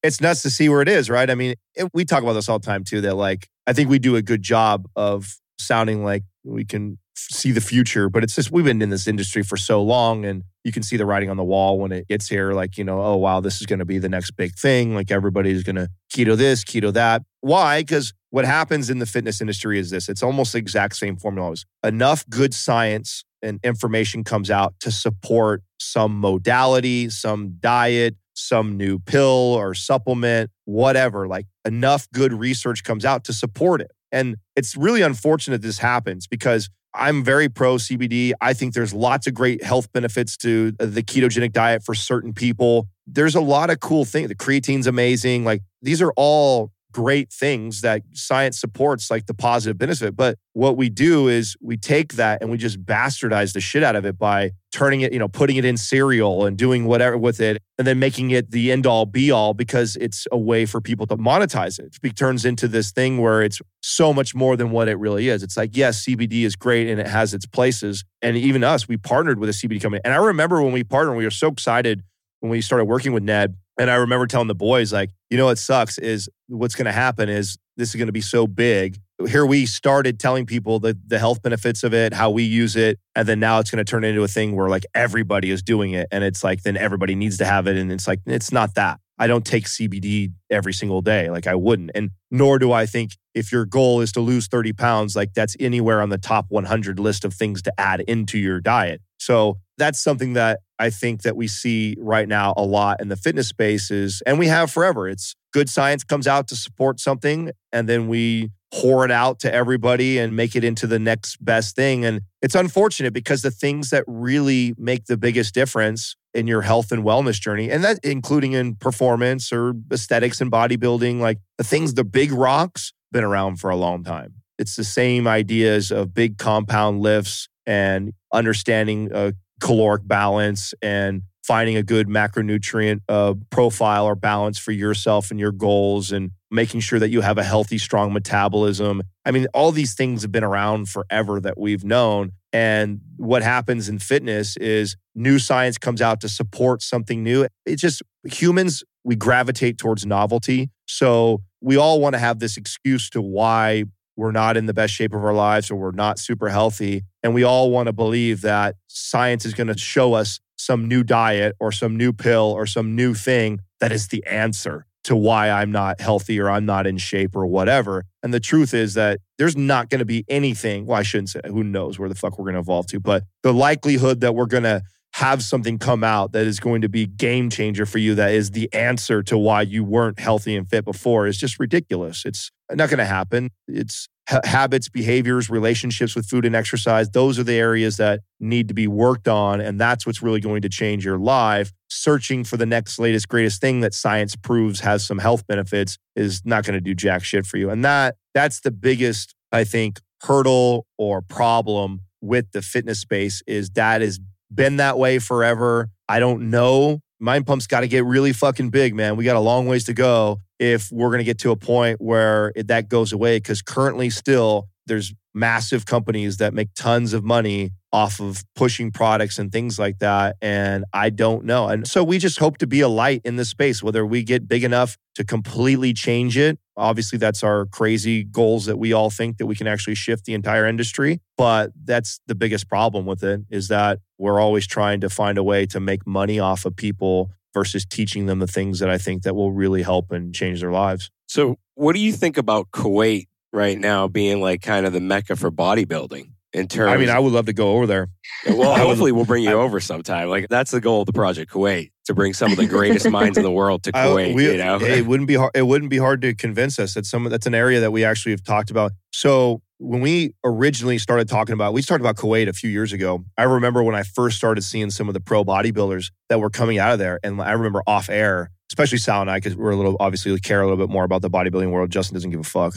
it's nuts to see where it is, right? I mean, it, we talk about this all the time too. That like, I think we do a good job of sounding like we can see the future, but it's just we've been in this industry for so long, and you can see the writing on the wall when it gets here. Like, you know, oh wow, this is going to be the next big thing. Like everybody's going to keto this, keto that. Why? Because what happens in the fitness industry is this: it's almost the exact same formulas. Enough good science and information comes out to support some modality, some diet, some new pill or supplement, whatever. Like enough good research comes out to support it. And it's really unfortunate this happens because I'm very pro CBD. I think there's lots of great health benefits to uh, the ketogenic diet for certain people. There's a lot of cool things. The creatine's amazing. Like these are all great things that science supports, like the positive benefit. But what we do is we take that and we just bastardize the shit out of it by turning it, you know, putting it in cereal and doing whatever with it, and then making it the end all be all because it's a way for people to monetize it. It turns into this thing where it's so much more than what it really is. It's like, yes, CBD is great and it has its places. And even us, we partnered with a CBD company. And I remember when we partnered, we were so excited when we started working with Ned. And I remember telling the boys, like, you know what sucks is what's going to happen is this is going to be so big. Here we started telling people the, the health benefits of it, how we use it. And then now it's going to turn into a thing where like everybody is doing it. And it's like, then everybody needs to have it. And it's like, it's not that. I don't take CBD every single day. Like I wouldn't. And nor do I think if your goal is to lose 30 pounds, like that's anywhere on the top 100 list of things to add into your diet. So that's something that I think that we see right now a lot in the fitness spaces, and we have forever. It's good science comes out to support something, and then we pour it out to everybody and make it into the next best thing. And it's unfortunate because the things that really make the biggest difference in your health and wellness journey, and that including in performance or aesthetics and bodybuilding, like the things, the big rocks, been around for a long time. It's the same ideas of big compound lifts and understanding uh, caloric balance and finding a good macronutrient uh, profile or balance for yourself and your goals and making sure that you have a healthy, strong metabolism. I mean, all these things have been around forever that we've known. And what happens in fitness is new science comes out to support something new. It's just humans, we gravitate towards novelty. So we all want to have this excuse to why we're not in the best shape of our lives or we're not super healthy. And we all want to believe that science is going to show us some new diet or some new pill or some new thing that is the answer to why I'm not healthy or I'm not in shape or whatever. And the truth is that there's not going to be anything. Well, I shouldn't say, who knows where the fuck we're going to evolve to, but the likelihood that we're going to have something come out that is going to be game changer for you that is the answer to why you weren't healthy and fit before is just ridiculous. It's not going to happen. It's ha- habits behaviors relationships with food and exercise those are the areas that need to be worked on and that's what's really going to change your life. Searching for the next latest greatest thing that science proves has some health benefits is not going to do jack shit for you. And that that's the biggest i think hurdle or problem with the fitness space is that is been that way forever. I don't know. Mind Pump's got to get really fucking big, man. We got a long ways to go if we're going to get to a point where it, that goes away. Because currently, still, there's massive companies that make tons of money off of pushing products and things like that. And I don't know. And so we just hope to be a light in the space, whether we get big enough to completely change it. Obviously, that's our crazy goals that we all think that we can actually shift the entire industry. But that's the biggest problem with it is that we're always trying to find a way to make money off of people versus teaching them the things that I think that will really help and change their lives. So, what do you think about Kuwait right now being like kind of the mecca for bodybuilding? in terms. I mean, I would love to go over there. Well, hopefully, we'll bring you over sometime. Like that's the goal of the project Kuwait to bring some of the greatest minds in the world to Kuwait. I, we, you know, it wouldn't be hard. It wouldn't be hard to convince us that some that's an area that we actually have talked about. So when we originally started talking about, we talked about Kuwait a few years ago. I remember when I first started seeing some of the pro bodybuilders that were coming out of there, and I remember off air especially Sal and I, because we're a little obviously care a little bit more about the bodybuilding world. Justin doesn't give a fuck,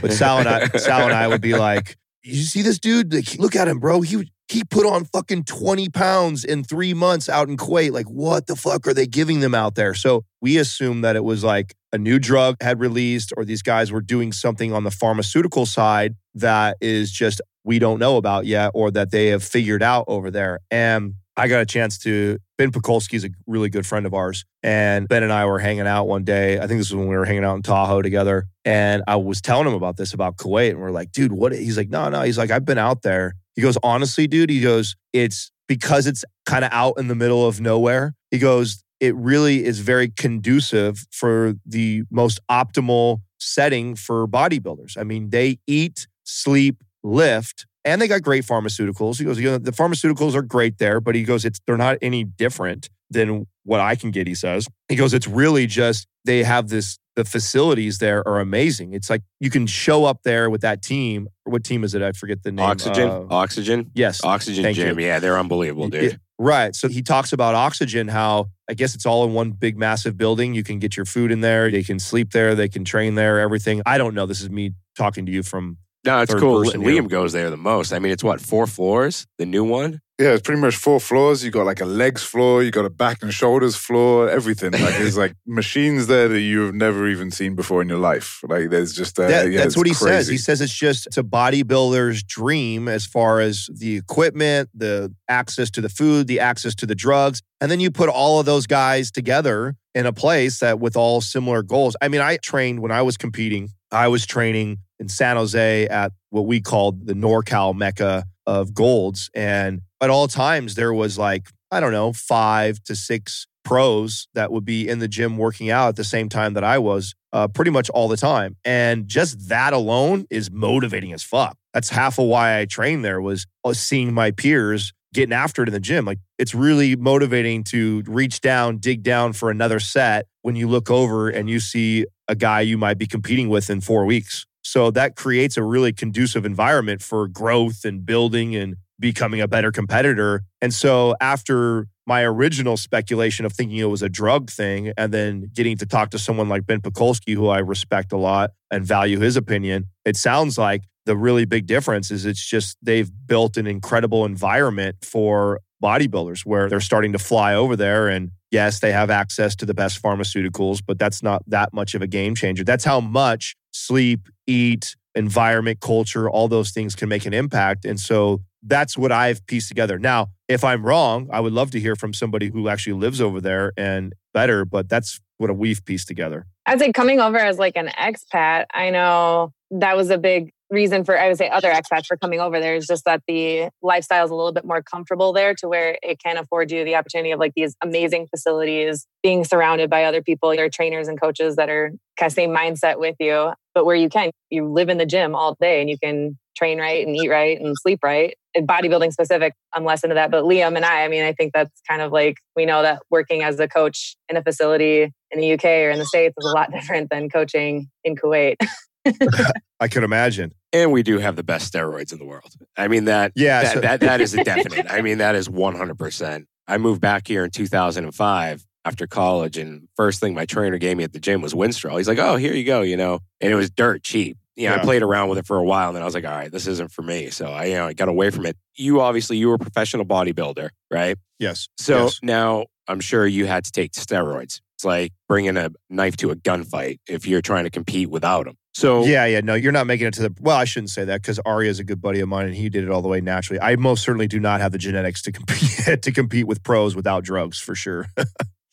but Sal and I, Sal and I would be like, you see this dude? Like, look at him, bro. He he put on fucking 20 pounds in three months out in Kuwait. Like, what the fuck are they giving them out there? So we assumed that it was like a new drug had released, or these guys were doing something on the pharmaceutical side that is just we don't know about yet, or that they have figured out over there. And I got a chance to. Ben Pakulski is a really good friend of ours, and Ben and I were hanging out one day. I think this was when we were hanging out in Tahoe together, and I was telling him about this about Kuwait, and we're like, "Dude, what?" He's like, "No, no." He's like, "I've been out there." He goes, "Honestly, dude," he goes, "It's because it's kind of out in the middle of nowhere." He goes, "It really is very conducive for the most optimal setting for bodybuilders. I mean, they eat, sleep, lift." and they got great pharmaceuticals. He goes, you know, the pharmaceuticals are great there, but he goes, it's they're not any different than what I can get. He says, he goes, it's really just they have this. The facilities there are amazing. It's like you can show up there with that team. What team is it? I forget the name. Oxygen. Uh, Oxygen. Yes. Oxygen Thank gym. You. Yeah, they're unbelievable, dude. It, right. So he talks about oxygen. How I guess it's all in one big massive building. You can get your food in there. They can sleep there. They can train there. Everything. I don't know. This is me talking to you from no, it's cool. Liam goes there the most. I mean, it's what four floors. The new one. Yeah, it's pretty much four floors. You got like a legs floor, you got a back and shoulders floor, everything. Like there's like machines there that you've never even seen before in your life. Like there's just uh, that, yeah, that's what he crazy. says. He says it's just it's a bodybuilder's dream as far as the equipment, the access to the food, the access to the drugs, and then you put all of those guys together in a place that with all similar goals. I mean, I trained when I was competing. I was training in San Jose at what we called the NorCal Mecca of golds. And at all times, there was like, I don't know, five to six pros that would be in the gym working out at the same time that I was uh, pretty much all the time. And just that alone is motivating as fuck. That's half of why I trained there was uh, seeing my peers getting after it in the gym. Like it's really motivating to reach down, dig down for another set when you look over and you see a guy you might be competing with in four weeks. So that creates a really conducive environment for growth and building and becoming a better competitor. And so after my original speculation of thinking it was a drug thing and then getting to talk to someone like Ben Pakulski, who I respect a lot and value his opinion, it sounds like the really big difference is it's just they've built an incredible environment for bodybuilders where they're starting to fly over there and yes they have access to the best pharmaceuticals but that's not that much of a game changer that's how much sleep, eat, environment, culture, all those things can make an impact. And so that's what I've pieced together. Now, if I'm wrong, I would love to hear from somebody who actually lives over there and better, but that's what we've pieced together. I'd say coming over as like an expat, I know that was a big reason for I would say other expats for coming over there is just that the lifestyle is a little bit more comfortable there to where it can afford you the opportunity of like these amazing facilities, being surrounded by other people, your trainers and coaches that are kind of same mindset with you. But where you can, you live in the gym all day and you can train right and eat right and sleep right. In bodybuilding specific, I'm less into that. But Liam and I, I mean, I think that's kind of like we know that working as a coach in a facility in the UK or in the States is a lot different than coaching in Kuwait. I could imagine. And we do have the best steroids in the world. I mean that Yeah, that, so- that, that is a definite. I mean that is 100%. I moved back here in 2005 after college and first thing my trainer gave me at the gym was Winstrol. He's like, "Oh, here you go," you know. And it was dirt cheap. You know, I played around with it for a while and then I was like, "All right, this isn't for me." So I you know, I got away from it. You obviously you were a professional bodybuilder, right? Yes. So Yes. now I'm sure you had to take steroids. It's like bringing a knife to a gunfight if you're trying to compete without them. So Yeah, yeah, no, you're not making it to the. Well, I shouldn't say that because Arya is a good buddy of mine, and he did it all the way naturally. I most certainly do not have the genetics to compete to compete with pros without drugs for sure.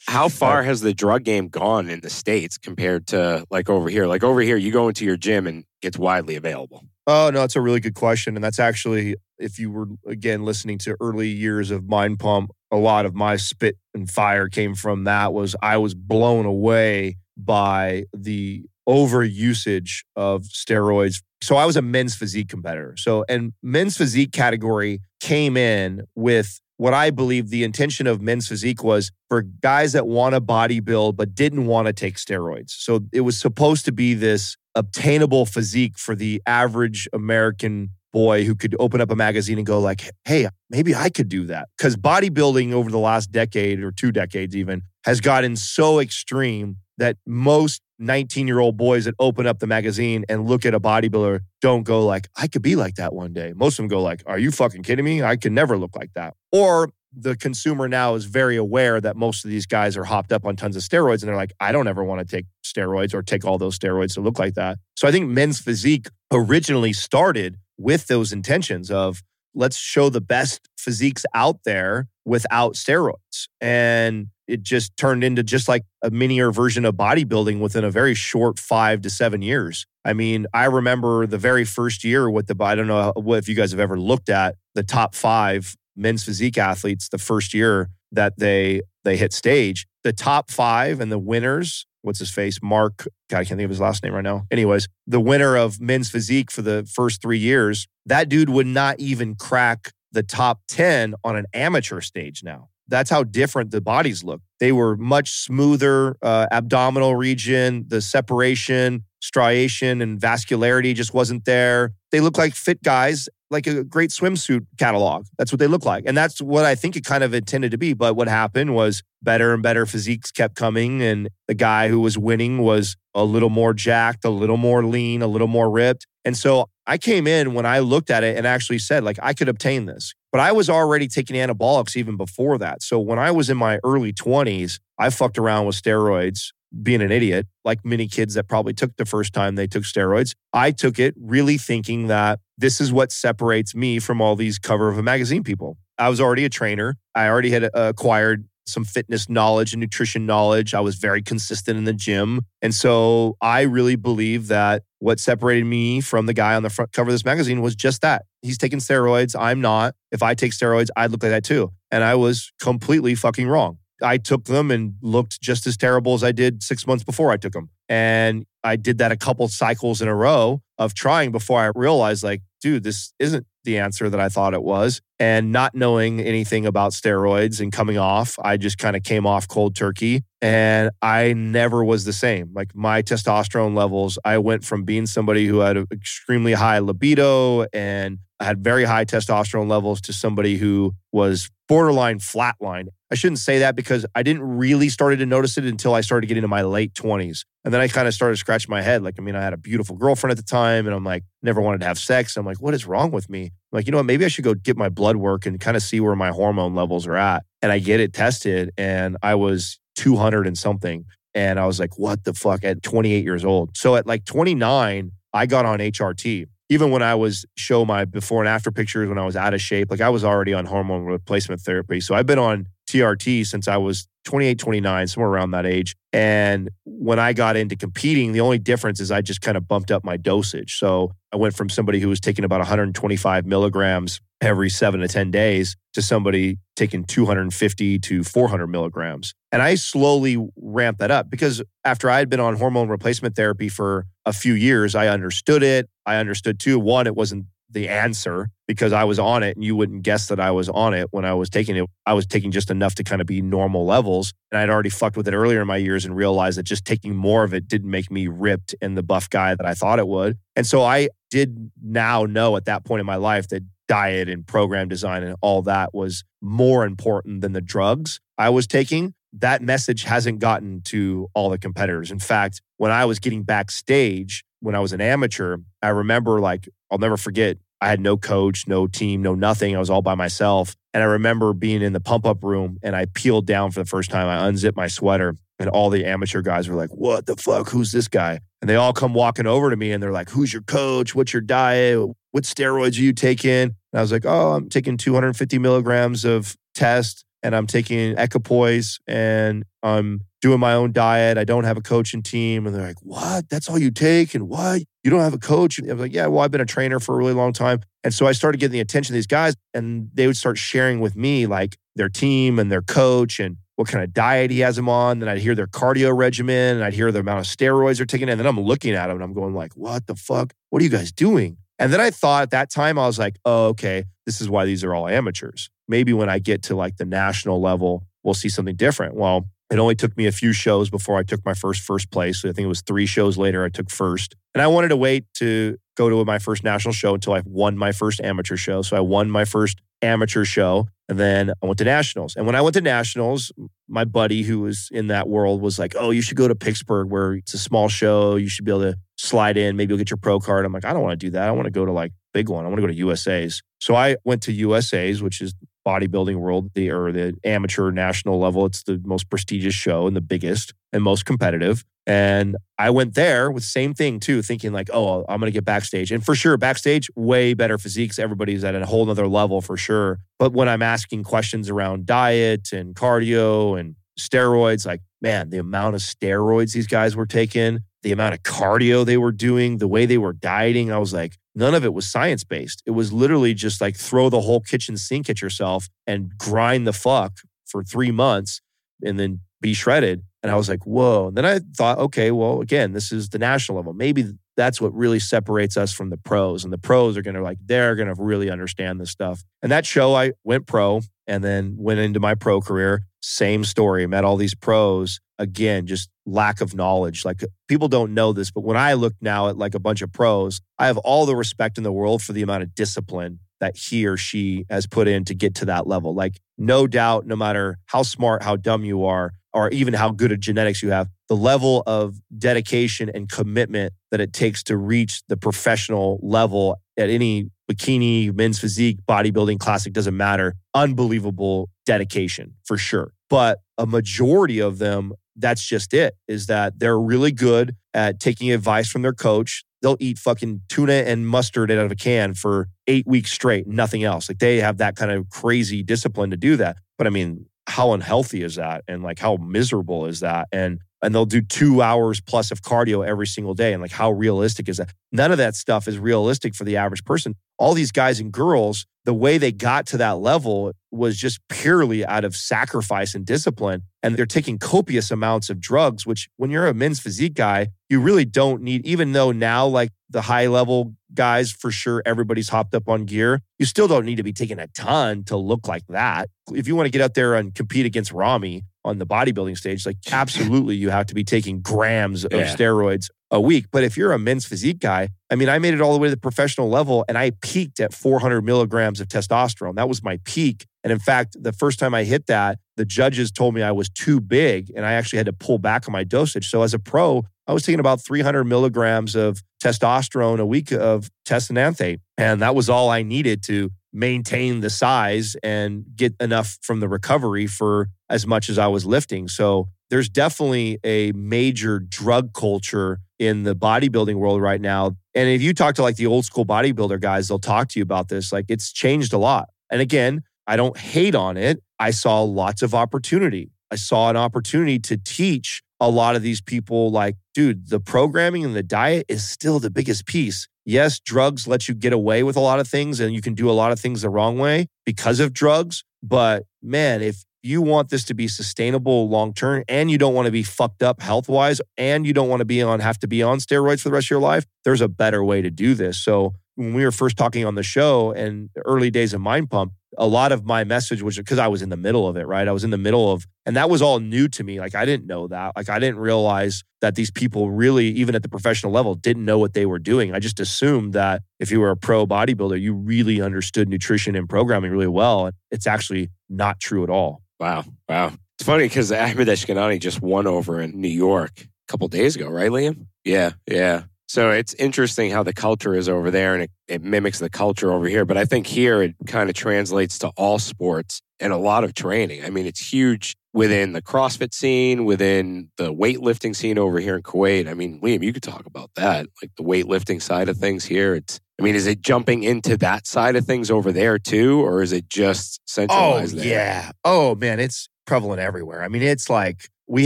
How far has the drug game gone in the States compared to like over here? Like over here, you go into your gym and it's widely available. Oh, no, it's a really good question. And that's actually, if you were, again, listening to early years of Mind Pump, a lot of my spit and fire came from that was I was blown away by the over usage of steroids. So I was a men's physique competitor. So, and men's physique category came in with what I believe the intention of men's physique was for guys that want to bodybuild but didn't want to take steroids. So it was supposed to be this obtainable physique for the average American boy who could open up a magazine and go like, "Hey, maybe I could do that." Cuz bodybuilding over the last decade or two decades even has gotten so extreme that most 19-year-old boys that open up the magazine and look at a bodybuilder don't go like, "I could be like that one day." Most of them go like, "Are you fucking kidding me? I can never look like that." Or the consumer now is very aware that most of these guys are hopped up on tons of steroids and they're like, I don't ever want to take steroids or take all those steroids to look like that. So I think men's physique originally started with those intentions of let's show the best physiques out there without steroids. And it just turned into just like a minier version of bodybuilding within a very short five to seven years. I mean, I remember the very first year with the, I don't know if you guys have ever looked at the top five men's physique athletes the first year that they they hit stage. The top five and the winners, what's his face? Mark, God, I can't think of his last name right now. Anyways, the winner of men's physique for the first three years, that dude would not even crack the top 10 on an amateur stage now. That's how different the bodies look. They were much smoother, uh, abdominal region, the separation, striation, and vascularity just wasn't there. They look like fit guys, like a great swimsuit catalog. That's what they look like. And that's what I think it kind of intended to be. But what happened was better and better physiques kept coming. And the guy who was winning was a little more jacked, a little more lean, a little more ripped. And so I came in when I looked at it and actually said, like, I could obtain this. But I was already taking anabolics even before that. So when I was in my early 20s, I fucked around with steroids, being an idiot, like many kids that probably took the first time they took steroids. I took it really thinking that this is what separates me from all these cover of a magazine people. I was already a trainer. I already had uh, acquired some fitness knowledge and nutrition knowledge. I was very consistent in the gym. And so I really believe that what separated me from the guy on the front cover of this magazine was just that. He's taking steroids. I'm not. If I take steroids, I'd look like that too. And I was completely fucking wrong. I took them and looked just as terrible as I did six months before I took them. And I did that a couple cycles in a row of trying before I realized, like, dude, this isn't the answer that I thought it was. And not knowing anything about steroids and coming off, I just kind of came off cold turkey and I never was the same. Like my testosterone levels, I went from being somebody who had an extremely high libido and had very high testosterone levels to somebody who was borderline flatline. I shouldn't say that because I didn't really started to notice it until I started getting to my late 20s. And then I kind of started scratching my head. Like, I mean, I had a beautiful girlfriend at the time and I'm like, never wanted to have sex. I'm like, what is wrong with me? I'm like, you know what? Maybe I should go get my blood work and kind of see where my hormone levels are at. And I get it tested and I was 200 and something. And I was like, what the fuck at 28 years old? So at like 29, I got on HRT. Even when I was show my before and after pictures when I was out of shape, like I was already on hormone replacement therapy. So I've been on TRT since I was 28, 29, somewhere around that age. And when I got into competing, the only difference is I just kind of bumped up my dosage. So I went from somebody who was taking about 125 milligrams every seven to 10 days to somebody taking 250 to 400 milligrams. And I slowly ramped that up because after I had been on hormone replacement therapy for a few years, I understood it. I understood too, one, it wasn't the answer because I was on it and you wouldn't guess that I was on it when I was taking it. I was taking just enough to kind of be normal levels. And I'd already fucked with it earlier in my years and realized that just taking more of it didn't make me ripped and the buff guy that I thought it would. And so I did now know at that point in my life that diet and program design and all that was more important than the drugs I was taking. That message hasn't gotten to all the competitors. In fact, when I was getting backstage, when I was an amateur, I remember like, I'll never forget, I had no coach, no team, no nothing. I was all by myself. And I remember being in the pump up room and I peeled down for the first time. I unzipped my sweater and all the amateur guys were like, What the fuck? Who's this guy? And they all come walking over to me and they're like, Who's your coach? What's your diet? What steroids are you taking? And I was like, Oh, I'm taking 250 milligrams of test and I'm taking equipoise and I'm doing my own diet. I don't have a coaching team. And they're like, what? That's all you take? And what? You don't have a coach? And I was like, yeah, well, I've been a trainer for a really long time. And so I started getting the attention of these guys and they would start sharing with me like their team and their coach and what kind of diet he has them on. Then I'd hear their cardio regimen and I'd hear the amount of steroids they're taking. And then I'm looking at them and I'm going like, what the fuck? What are you guys doing? And then I thought at that time, I was like, oh, okay, this is why these are all amateurs. Maybe when I get to like the national level, we'll see something different. Well, it only took me a few shows before I took my first first place. I think it was three shows later I took first. And I wanted to wait to go to my first national show until I won my first amateur show. So I won my first amateur show and then I went to nationals. And when I went to nationals, my buddy who was in that world was like, "Oh, you should go to Pittsburgh where it's a small show. You should be able to slide in, maybe you'll get your pro card." I'm like, "I don't want to do that. I want to go to like big one. I want to go to USA's." So I went to USA's, which is bodybuilding world, the or the amateur national level. It's the most prestigious show and the biggest and most competitive. And I went there with same thing too, thinking like, oh, I'm gonna get backstage. And for sure, backstage, way better physiques. Everybody's at a whole nother level for sure. But when I'm asking questions around diet and cardio and steroids, like, man, the amount of steroids these guys were taking, the amount of cardio they were doing, the way they were dieting, I was like, none of it was science based. It was literally just like throw the whole kitchen sink at yourself and grind the fuck for three months and then be shredded. And I was like, whoa. And then I thought, okay, well, again, this is the national level. Maybe that's what really separates us from the pros. And the pros are going to like, they're going to really understand this stuff. And that show, I went pro and then went into my pro career. Same story. Met all these pros. Again, just lack of knowledge. Like people don't know this, but when I look now at like a bunch of pros, I have all the respect in the world for the amount of discipline that he or she has put in to get to that level. Like, no doubt, no matter how smart, how dumb you are, or even how good of genetics you have, the level of dedication and commitment that it takes to reach the professional level at any bikini, men's physique, bodybuilding, classic, doesn't matter. Unbelievable dedication for sure. But a majority of them, that's just it, is that they're really good at taking advice from their coach. They'll eat fucking tuna and mustard out of a can for eight weeks straight, nothing else. Like they have that kind of crazy discipline to do that. But I mean, how unhealthy is that and like how miserable is that and and they'll do two hours plus of cardio every single day and like how realistic is that none of that stuff is realistic for the average person all these guys and girls the way they got to that level was just purely out of sacrifice and discipline. And they're taking copious amounts of drugs which when you're a men's physique guy you really don't need even though now like the high level guys for sure everybody's hopped up on gear you still don't need to be taking a ton to look like that. If you want to get out there and compete against Ramy on the bodybuilding stage like absolutely you have to be taking grams of Yeah. steroids a week. But if you're a men's physique guy i mean i made it all the way to the professional level and i peaked at 400 milligrams of testosterone. That was my peak. And in fact the first time i hit that the judges told me i was too big and i actually had to pull back on my dosage. So as a pro I was taking about 300 milligrams of testosterone a week of testosterone, and that was all I needed to maintain the size and get enough from the recovery for as much as I was lifting. So there's definitely a major drug culture in the bodybuilding world right now. And if you talk to like the old school bodybuilder guys, they'll talk to you about this. Like it's changed a lot. And again, I don't hate on it. I saw lots of opportunity. I saw an opportunity to teach a lot of these people, like, dude, the programming and the diet is still the biggest piece. Yes, drugs let you get away with a lot of things and you can do a lot of things the wrong way because of drugs. But man, if you want this to be sustainable long term and you don't want to be fucked up health wise and you don't want to be on have to be on steroids for the rest of your life, there's a better way to do this. So when we were first talking on the show and early days of Mind Pump, a lot of my message was because I was in the middle of it, right? I was in the middle of, and that was all new to me. Like I didn't know that. Like I didn't realize that these people really, even at the professional level, didn't know what they were doing. I just assumed that if you were a pro bodybuilder, you really understood nutrition and programming really well. It's actually not true at all. Wow. Wow. It's funny because Ahmed Ashkanani just won over in New York a couple days ago, right, Liam? Yeah. Yeah. So it's interesting how the culture is over there and it, it mimics the culture over here. But I think here it kind of translates to all sports and a lot of training. I mean, it's huge within the CrossFit scene, within the weightlifting scene over here in Kuwait. I mean, Liam, you could talk about that, like the weightlifting side of things here. It's, I mean, is it jumping into that side of things over there too, or is it just oh, centralized? Oh, there? yeah. Oh, man, it's prevalent everywhere. I mean, it's like we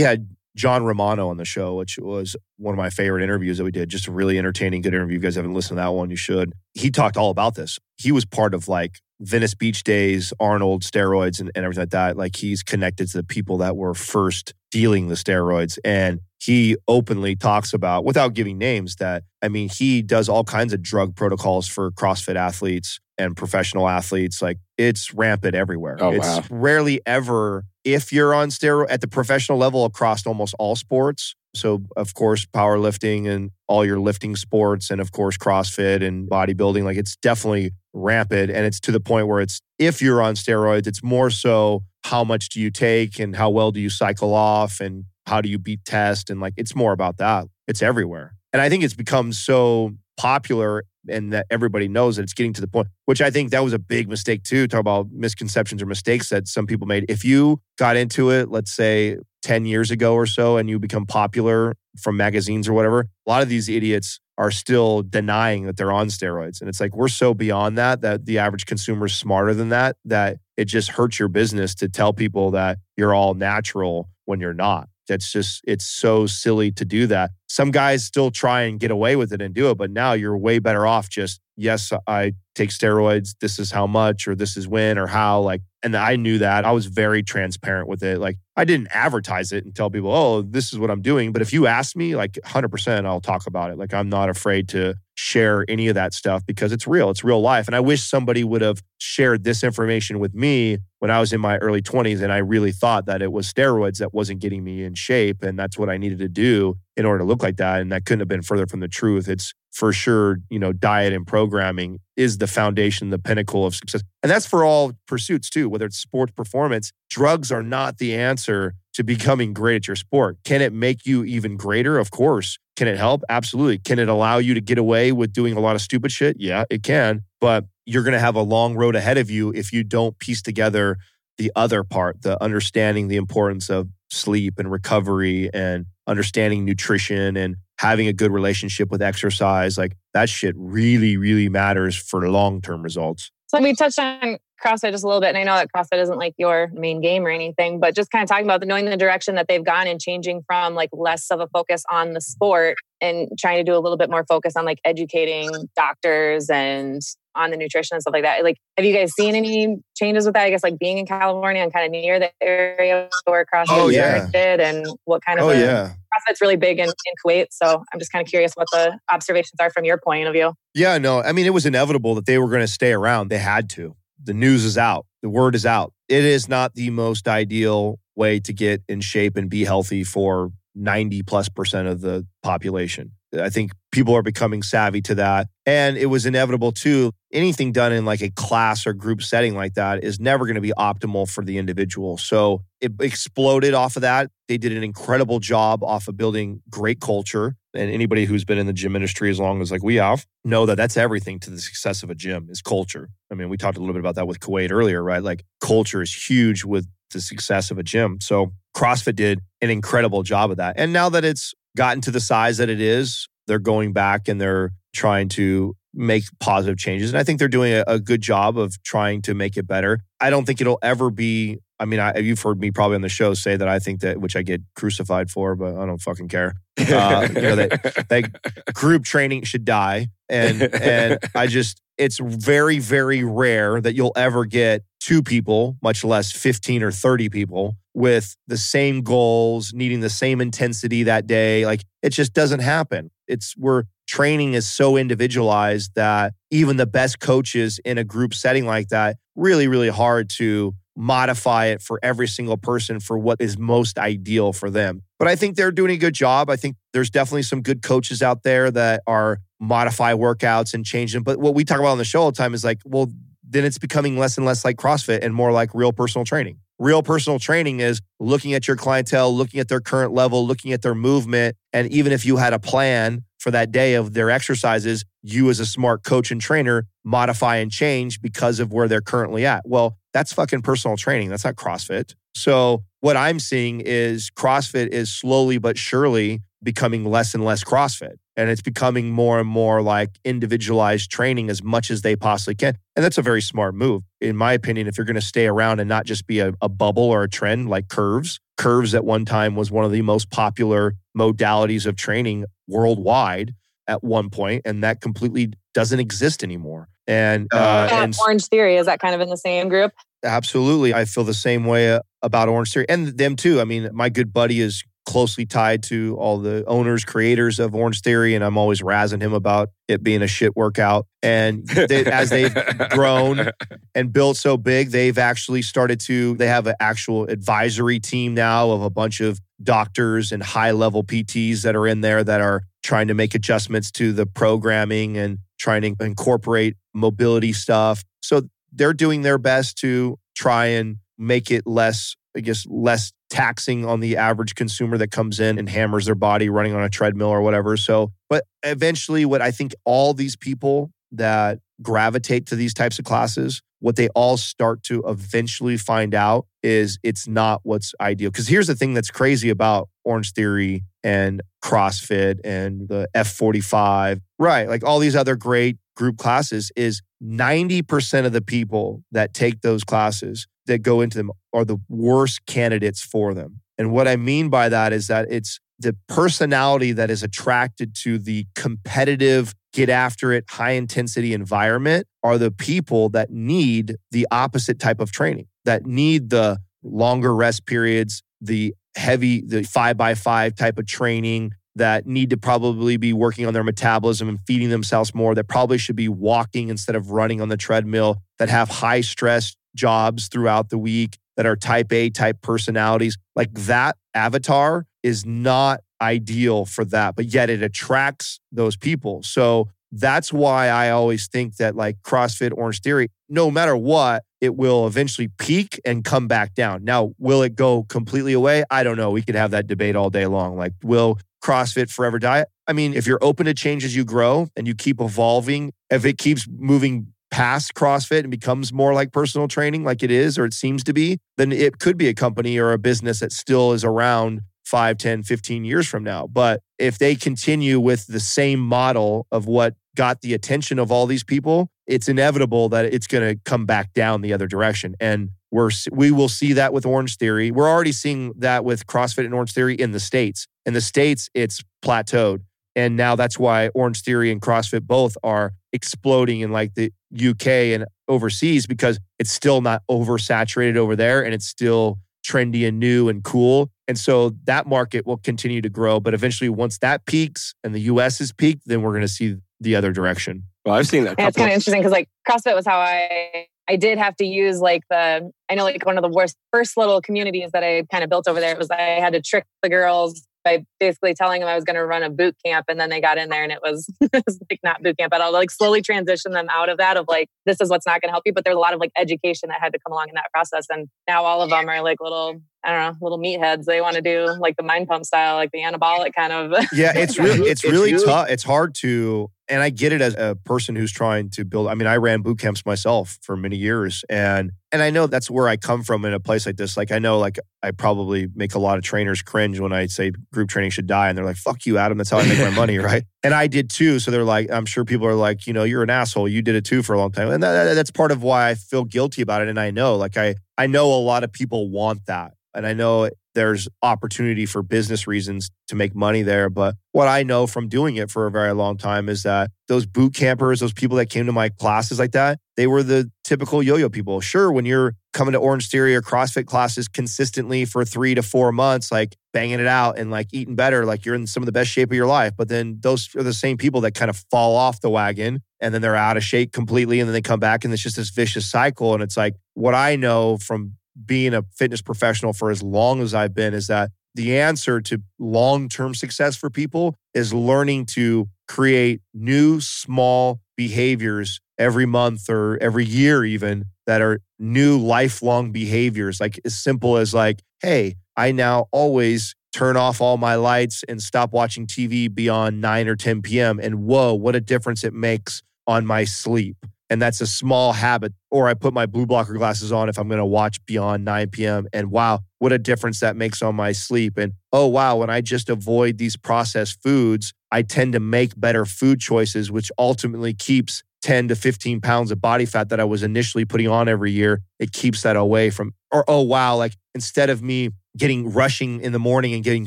had John Romano on the show, which was one of my favorite interviews that we did. Just a really entertaining, good interview. If you guys haven't listened to that one, you should. He talked all about this. He was part of like Venice Beach Days, Arnold, steroids, and, and everything like that. Like he's connected to the people that were first dealing the steroids. And he openly talks about, without giving names, that I mean, he does all kinds of drug protocols for CrossFit athletes and professional athletes. Like it's rampant everywhere. Oh, it's wow. rarely ever if you're on steroid at the professional level across almost all sports. So of course, powerlifting and all your lifting sports, and of course, CrossFit and bodybuilding. Like it's definitely rampant, and it's to the point where it's if you're on steroids, it's more so how much do you take and how well do you cycle off and how do you beat test and like it's more about that. It's everywhere, and I think it's become so popular and that everybody knows that it's getting to the point, which I think that was a big mistake too. Talk about misconceptions or mistakes that some people made. If you got into it, let's say 10 years ago or so, and you become popular from magazines or whatever, a lot of these idiots are still denying that they're on steroids. And it's like, we're so beyond that, that the average consumer is smarter than that, that it just hurts your business to tell people that you're all natural when you're not. That's just, it's so silly to do that. Some guys still try and get away with it and do it, but now you're way better off just, yes, I take steroids. This is how much, or this is when, or how. Like, and I knew that. I was very transparent with it. Like, I didn't advertise it and tell people, oh, this is what I'm doing. But if you ask me, like 100%, I'll talk about it. Like, I'm not afraid to share any of that stuff because it's real. It's real life. And I wish somebody would have shared this information with me when I was in my early 20s and I really thought that it was steroids that wasn't getting me in shape. And that's what I needed to do in order to look like that. And that couldn't have been further from the truth. It's for sure, you know, diet and programming is the foundation, the pinnacle of success. And that's for all pursuits too, whether it's sports performance. Drugs are not the answer to becoming great at your sport. Can it make you even greater? Of course. Can it help? Absolutely. Can it allow you to get away with doing a lot of stupid shit? Yeah, it can. But you're going to have a long road ahead of you if you don't piece together the other part, the understanding the importance of sleep and recovery and understanding nutrition and having a good relationship with exercise. Like that shit really, really matters for long term results. So we touched on CrossFit just a little bit, and I know that CrossFit isn't like your main game or anything, but just kind of talking about the, knowing the direction that they've gone and changing from like less of a focus on the sport and trying to do a little bit more focus on like educating doctors and on the nutrition and stuff like that. Like, have you guys seen any changes with that? I guess like being in California and kind of near the area where CrossFit Oh, yeah. started and what kind of Oh, a- yeah. CrossFit's really big in, in Kuwait. So I'm just kind of curious what the observations are from your point of view. Yeah, no, I mean, it was inevitable that they were going to stay around. They had to. The news is out, the word is out. It is not the most ideal way to get in shape and be healthy for 90 plus percent of the population. I think people are becoming savvy to that. And it was inevitable too. Anything done in like a class or group setting like that is never going to be optimal for the individual. So it exploded off of that. They did an incredible job off of building great culture. And anybody who's been in the gym industry as long as like we have know that that's everything to the success of a gym is culture. I mean, we talked a little bit about that with Kuwait earlier, right? Like culture is huge with the success of a gym. So CrossFit did an incredible job of that. And now that it's gotten to the size that it is, they're going back and they're trying to make positive changes. And I think they're doing a, a good job of trying to make it better. I don't think it'll ever be. I mean, I, you've heard me probably on the show say that I think that, which I get crucified for, but I don't fucking care. Uh, you know, that, that group training should die. And, and I just, it's very, very rare that you'll ever get two people, much less 15 or 30 people with the same goals, needing the same intensity that day. Like it just doesn't happen. It's where training is so individualized that even the best coaches in a group setting like that, really, really hard to modify it for every single person for what is most ideal for them. But I think they're doing a good job. I think there's definitely some good coaches out there that are modify workouts and change them. But what we talk about on the show all the time is like, well, then it's becoming less and less like CrossFit and more like real personal training. Real personal training is looking at your clientele, looking at their current level, looking at their movement. And even if you had a plan for that day of their exercises, you as a smart coach and trainer modify and change because of where they're currently at. Well, that's fucking personal training. That's not CrossFit. So, what I'm seeing is CrossFit is slowly but surely becoming less and less CrossFit. And it's becoming more and more like individualized training as much as they possibly can. And that's a very smart move. In my opinion, if you're going to stay around and not just be a, a, bubble or a trend like curves, curves at one time was one of the most popular modalities of training worldwide at one point, and that completely doesn't exist anymore. And, uh, and Orange Theory, is that kind of in the same group? Absolutely. I feel the same way uh, about Orange Theory and them too. I mean, my good buddy is closely tied to all the owners, creators of Orange Theory, and I'm always razzing him about it being a shit workout. And they, as they've grown and built so big, they've actually started to. They have an actual advisory team now of a bunch of doctors and high level PTs that are in there that are trying to make adjustments to the programming and trying to incorporate mobility stuff. So they're doing their best to try and make it less, I guess, less taxing on the average consumer that comes in and hammers their body running on a treadmill or whatever. So, but eventually, what I think all these people that gravitate to these types of classes, what they all start to eventually find out is it's not what's ideal. Because here's the thing that's crazy about Orange Theory and CrossFit and the F45, right? Like all these other great group classes is 90% of the people that take those classes that go into them are the worst candidates for them. And what I mean by that is that it's the personality that is attracted to the competitive, get after it, high intensity environment are the people that need the opposite type of training, that need the longer rest periods, the heavy, the five by five type of training, that need to probably be working on their metabolism and feeding themselves more, that probably should be walking instead of running on the treadmill, that have high stress jobs throughout the week, that are type A type personalities. Like that avatar is not ideal for that, but yet it attracts those people. So that's why I always think that like CrossFit Orange Theory, no matter what, it will eventually peak and come back down. Now, will it go completely away? I don't know. We could have that debate all day long. Like, will CrossFit forever die? I mean, if you're open to change as you grow and you keep evolving, if it keeps moving past CrossFit and becomes more like personal training, like it is or it seems to be, then it could be a company or a business that still is around 5, 10, 15 years from now. But if they continue with the same model of what got the attention of all these people, it's inevitable that it's going to come back down the other direction. And we're we will see that with Orange Theory. We're already seeing that with CrossFit and Orange Theory in the states. In the states, it's plateaued, and now that's why Orange Theory and CrossFit both are exploding in like the UK and overseas because it's still not oversaturated over there, and it's still trendy and new and cool. And so that market will continue to grow. But eventually, once that peaks and the US is peaked, then we're going to see the other direction. Well, I've seen that. Yeah, it's kind of interesting because like CrossFit was how I I did have to use like the I know like one of the worst first little communities that I kind of built over there. It was I had to trick the girls by basically telling them I was going to run a boot camp, and then they got in there and it was, it was like not boot camp at all. Like slowly transition them out of that of like this is what's not going to help you. But there's a lot of like education that had to come along in that process, and now all of them are like little I don't know little meatheads. They want to do like the mind pump style, like the anabolic kind of. Yeah, it's really it's really tough. It's hard to and I get it as a person who's trying to build. I mean, I ran boot camps myself for many years, and and I know that's where I come from in a place like this. Like I know, like I probably make a lot of trainers cringe when I say group training should die, and they're like, "Fuck you, Adam. That's how I make my money, right?" and I did too. So they're like, I'm sure people are like, you know, you're an asshole. You did it too for a long time, and that, that's part of why I feel guilty about it. And I know, like, I I know a lot of people want that, and I know there's opportunity for business reasons to make money there. But what I know from doing it for a very long time is that those boot campers, those people that came to my classes like that, they were the typical yo yo people. Sure, when you're coming to Orange Theory or CrossFit classes consistently for three to four months, like banging it out and like eating better, like you're in some of the best shape of your life. But then those are the same people that kind of fall off the wagon and then they're out of shape completely and then they come back and it's just this vicious cycle. And it's like what I know from being a fitness professional for as long as I've been is that the answer to long term success for people is learning to create new small behaviors every month or every year, even that are new lifelong behaviors. Like as simple as, like, hey, I now always turn off all my lights and stop watching TV beyond 9 or 10 p.m. And whoa, what a difference it makes on my sleep and that's a small habit. Or I put my blue blocker glasses on if I'm going to watch beyond 9 p.m. And wow, what a difference that makes on my sleep. And oh, wow, when I just avoid these processed foods, I tend to make better food choices, which ultimately keeps 10 to 15 pounds of body fat that I was initially putting on every year. It keeps that away from, or oh, wow, like instead of me getting rushing in the morning and getting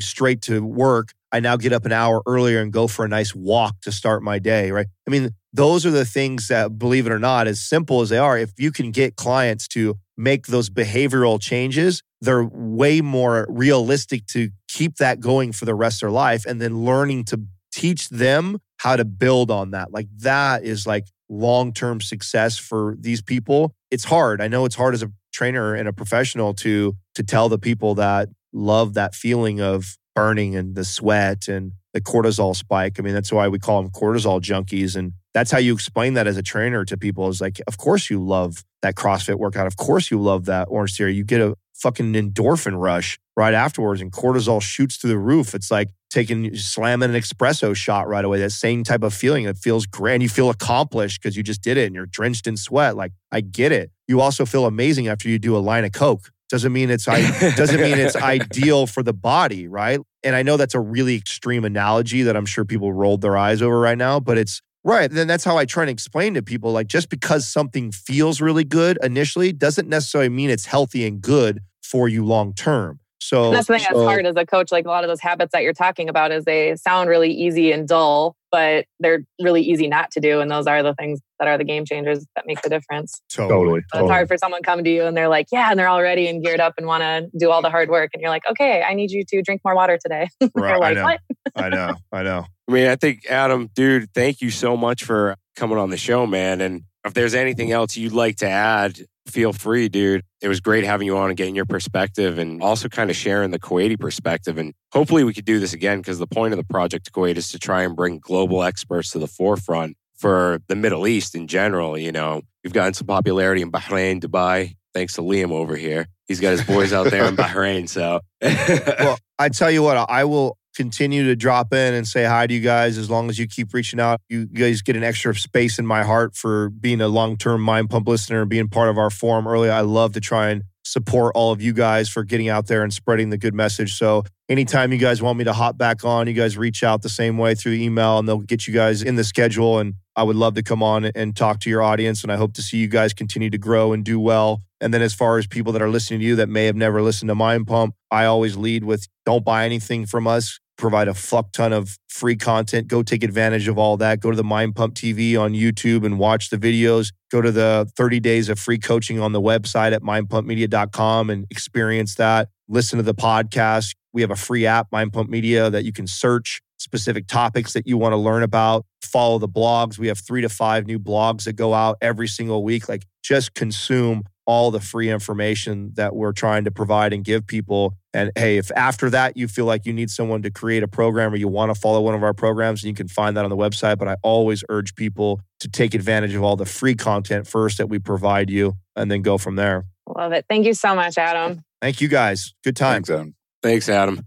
straight to work, I now get up an hour earlier and go for a nice walk to start my day, right? I mean, those are the things that, believe it or not, as simple as they are, if you can get clients to make those behavioral changes, they're way more realistic to keep that going for the rest of their life and then learning to teach them how to build on that. Like that is like long term success for these people. It's hard. I know it's hard as a trainer and a professional to to tell the people that love that feeling of burning and the sweat and the cortisol spike. I mean, that's why we call them cortisol junkies. And that's how you explain that as a trainer to people is like, of course you love that CrossFit workout. Of course you love that Orange Theory. You get a fucking endorphin rush right afterwards and cortisol shoots through the roof. It's like taking, slamming an espresso shot right away. That same type of feeling. It feels great. And you feel accomplished because you just did it and you're drenched in sweat. Like, I get it. You also feel amazing after you do a line of Coke doesn't mean it's doesn't mean it's ideal for the body, right? And I know that's a really extreme analogy that I'm sure people rolled their eyes over right now, but it's right. Then that's how I try and explain to people like just because something feels really good initially doesn't necessarily mean it's healthy and good for you long term. So and that's the thing so, that's hard as a coach. Like a lot of those habits that you're talking about is they sound really easy and dull, but they're really easy not to do. And those are the things that are the game changers that make the difference. Totally. So it's hard for someone come to you and they're like, yeah, and they're all ready and geared up and want to do all the hard work. And you're like, okay, I need you to drink more water today. Right, like, I know. I know. I know. I mean, I think, Adam, dude, thank you so much for coming on the show, man. And if there's anything else you'd like to add, feel free, dude. It was great having you on and getting your perspective and also kind of sharing the Kuwaiti perspective. And hopefully we could do this again because the point of the Project Kuwait is to try and bring global experts to the forefront for the Middle East in general. You know, we've gotten some popularity in Bahrain, Dubai, thanks to Liam over here. He's got his boys out there in Bahrain. So, well, I tell you what, I will continue to drop in and say hi to you guys as long as you keep reaching out. You guys get an extra space in my heart for being a long term Mind Pump listener and being part of our forum early. I love to try and support all of you guys for getting out there and spreading the good message. So, anytime you guys want me to hop back on, you guys reach out the same way through email and they'll get you guys in the schedule. And I would love to come on and talk to your audience. And I hope to see you guys continue to grow and do well. And then, as far as people that are listening to you that may have never listened to Mind Pump, I always lead with don't buy anything from us provide a fuck ton of free content. Go take advantage of all that. Go to the Mind Pump TV on YouTube and watch the videos. Go to the 30 days of free coaching on the website at mindpumpmedia.com and experience that. Listen to the podcast. We have a free app, Mind Pump Media, that you can search specific topics that you want to learn about. Follow the blogs. We have three to five new blogs that go out every single week. Like just consume all the free information that we're trying to provide and give people. And hey, if after that you feel like you need someone to create a program or you want to follow one of our programs, you can find that on the website. But I always urge people to take advantage of all the free content first that we provide you and then go from there. Love it. Thank you so much, Adam. Thank you guys. Good time. Thanks, Adam. thanks, Adam.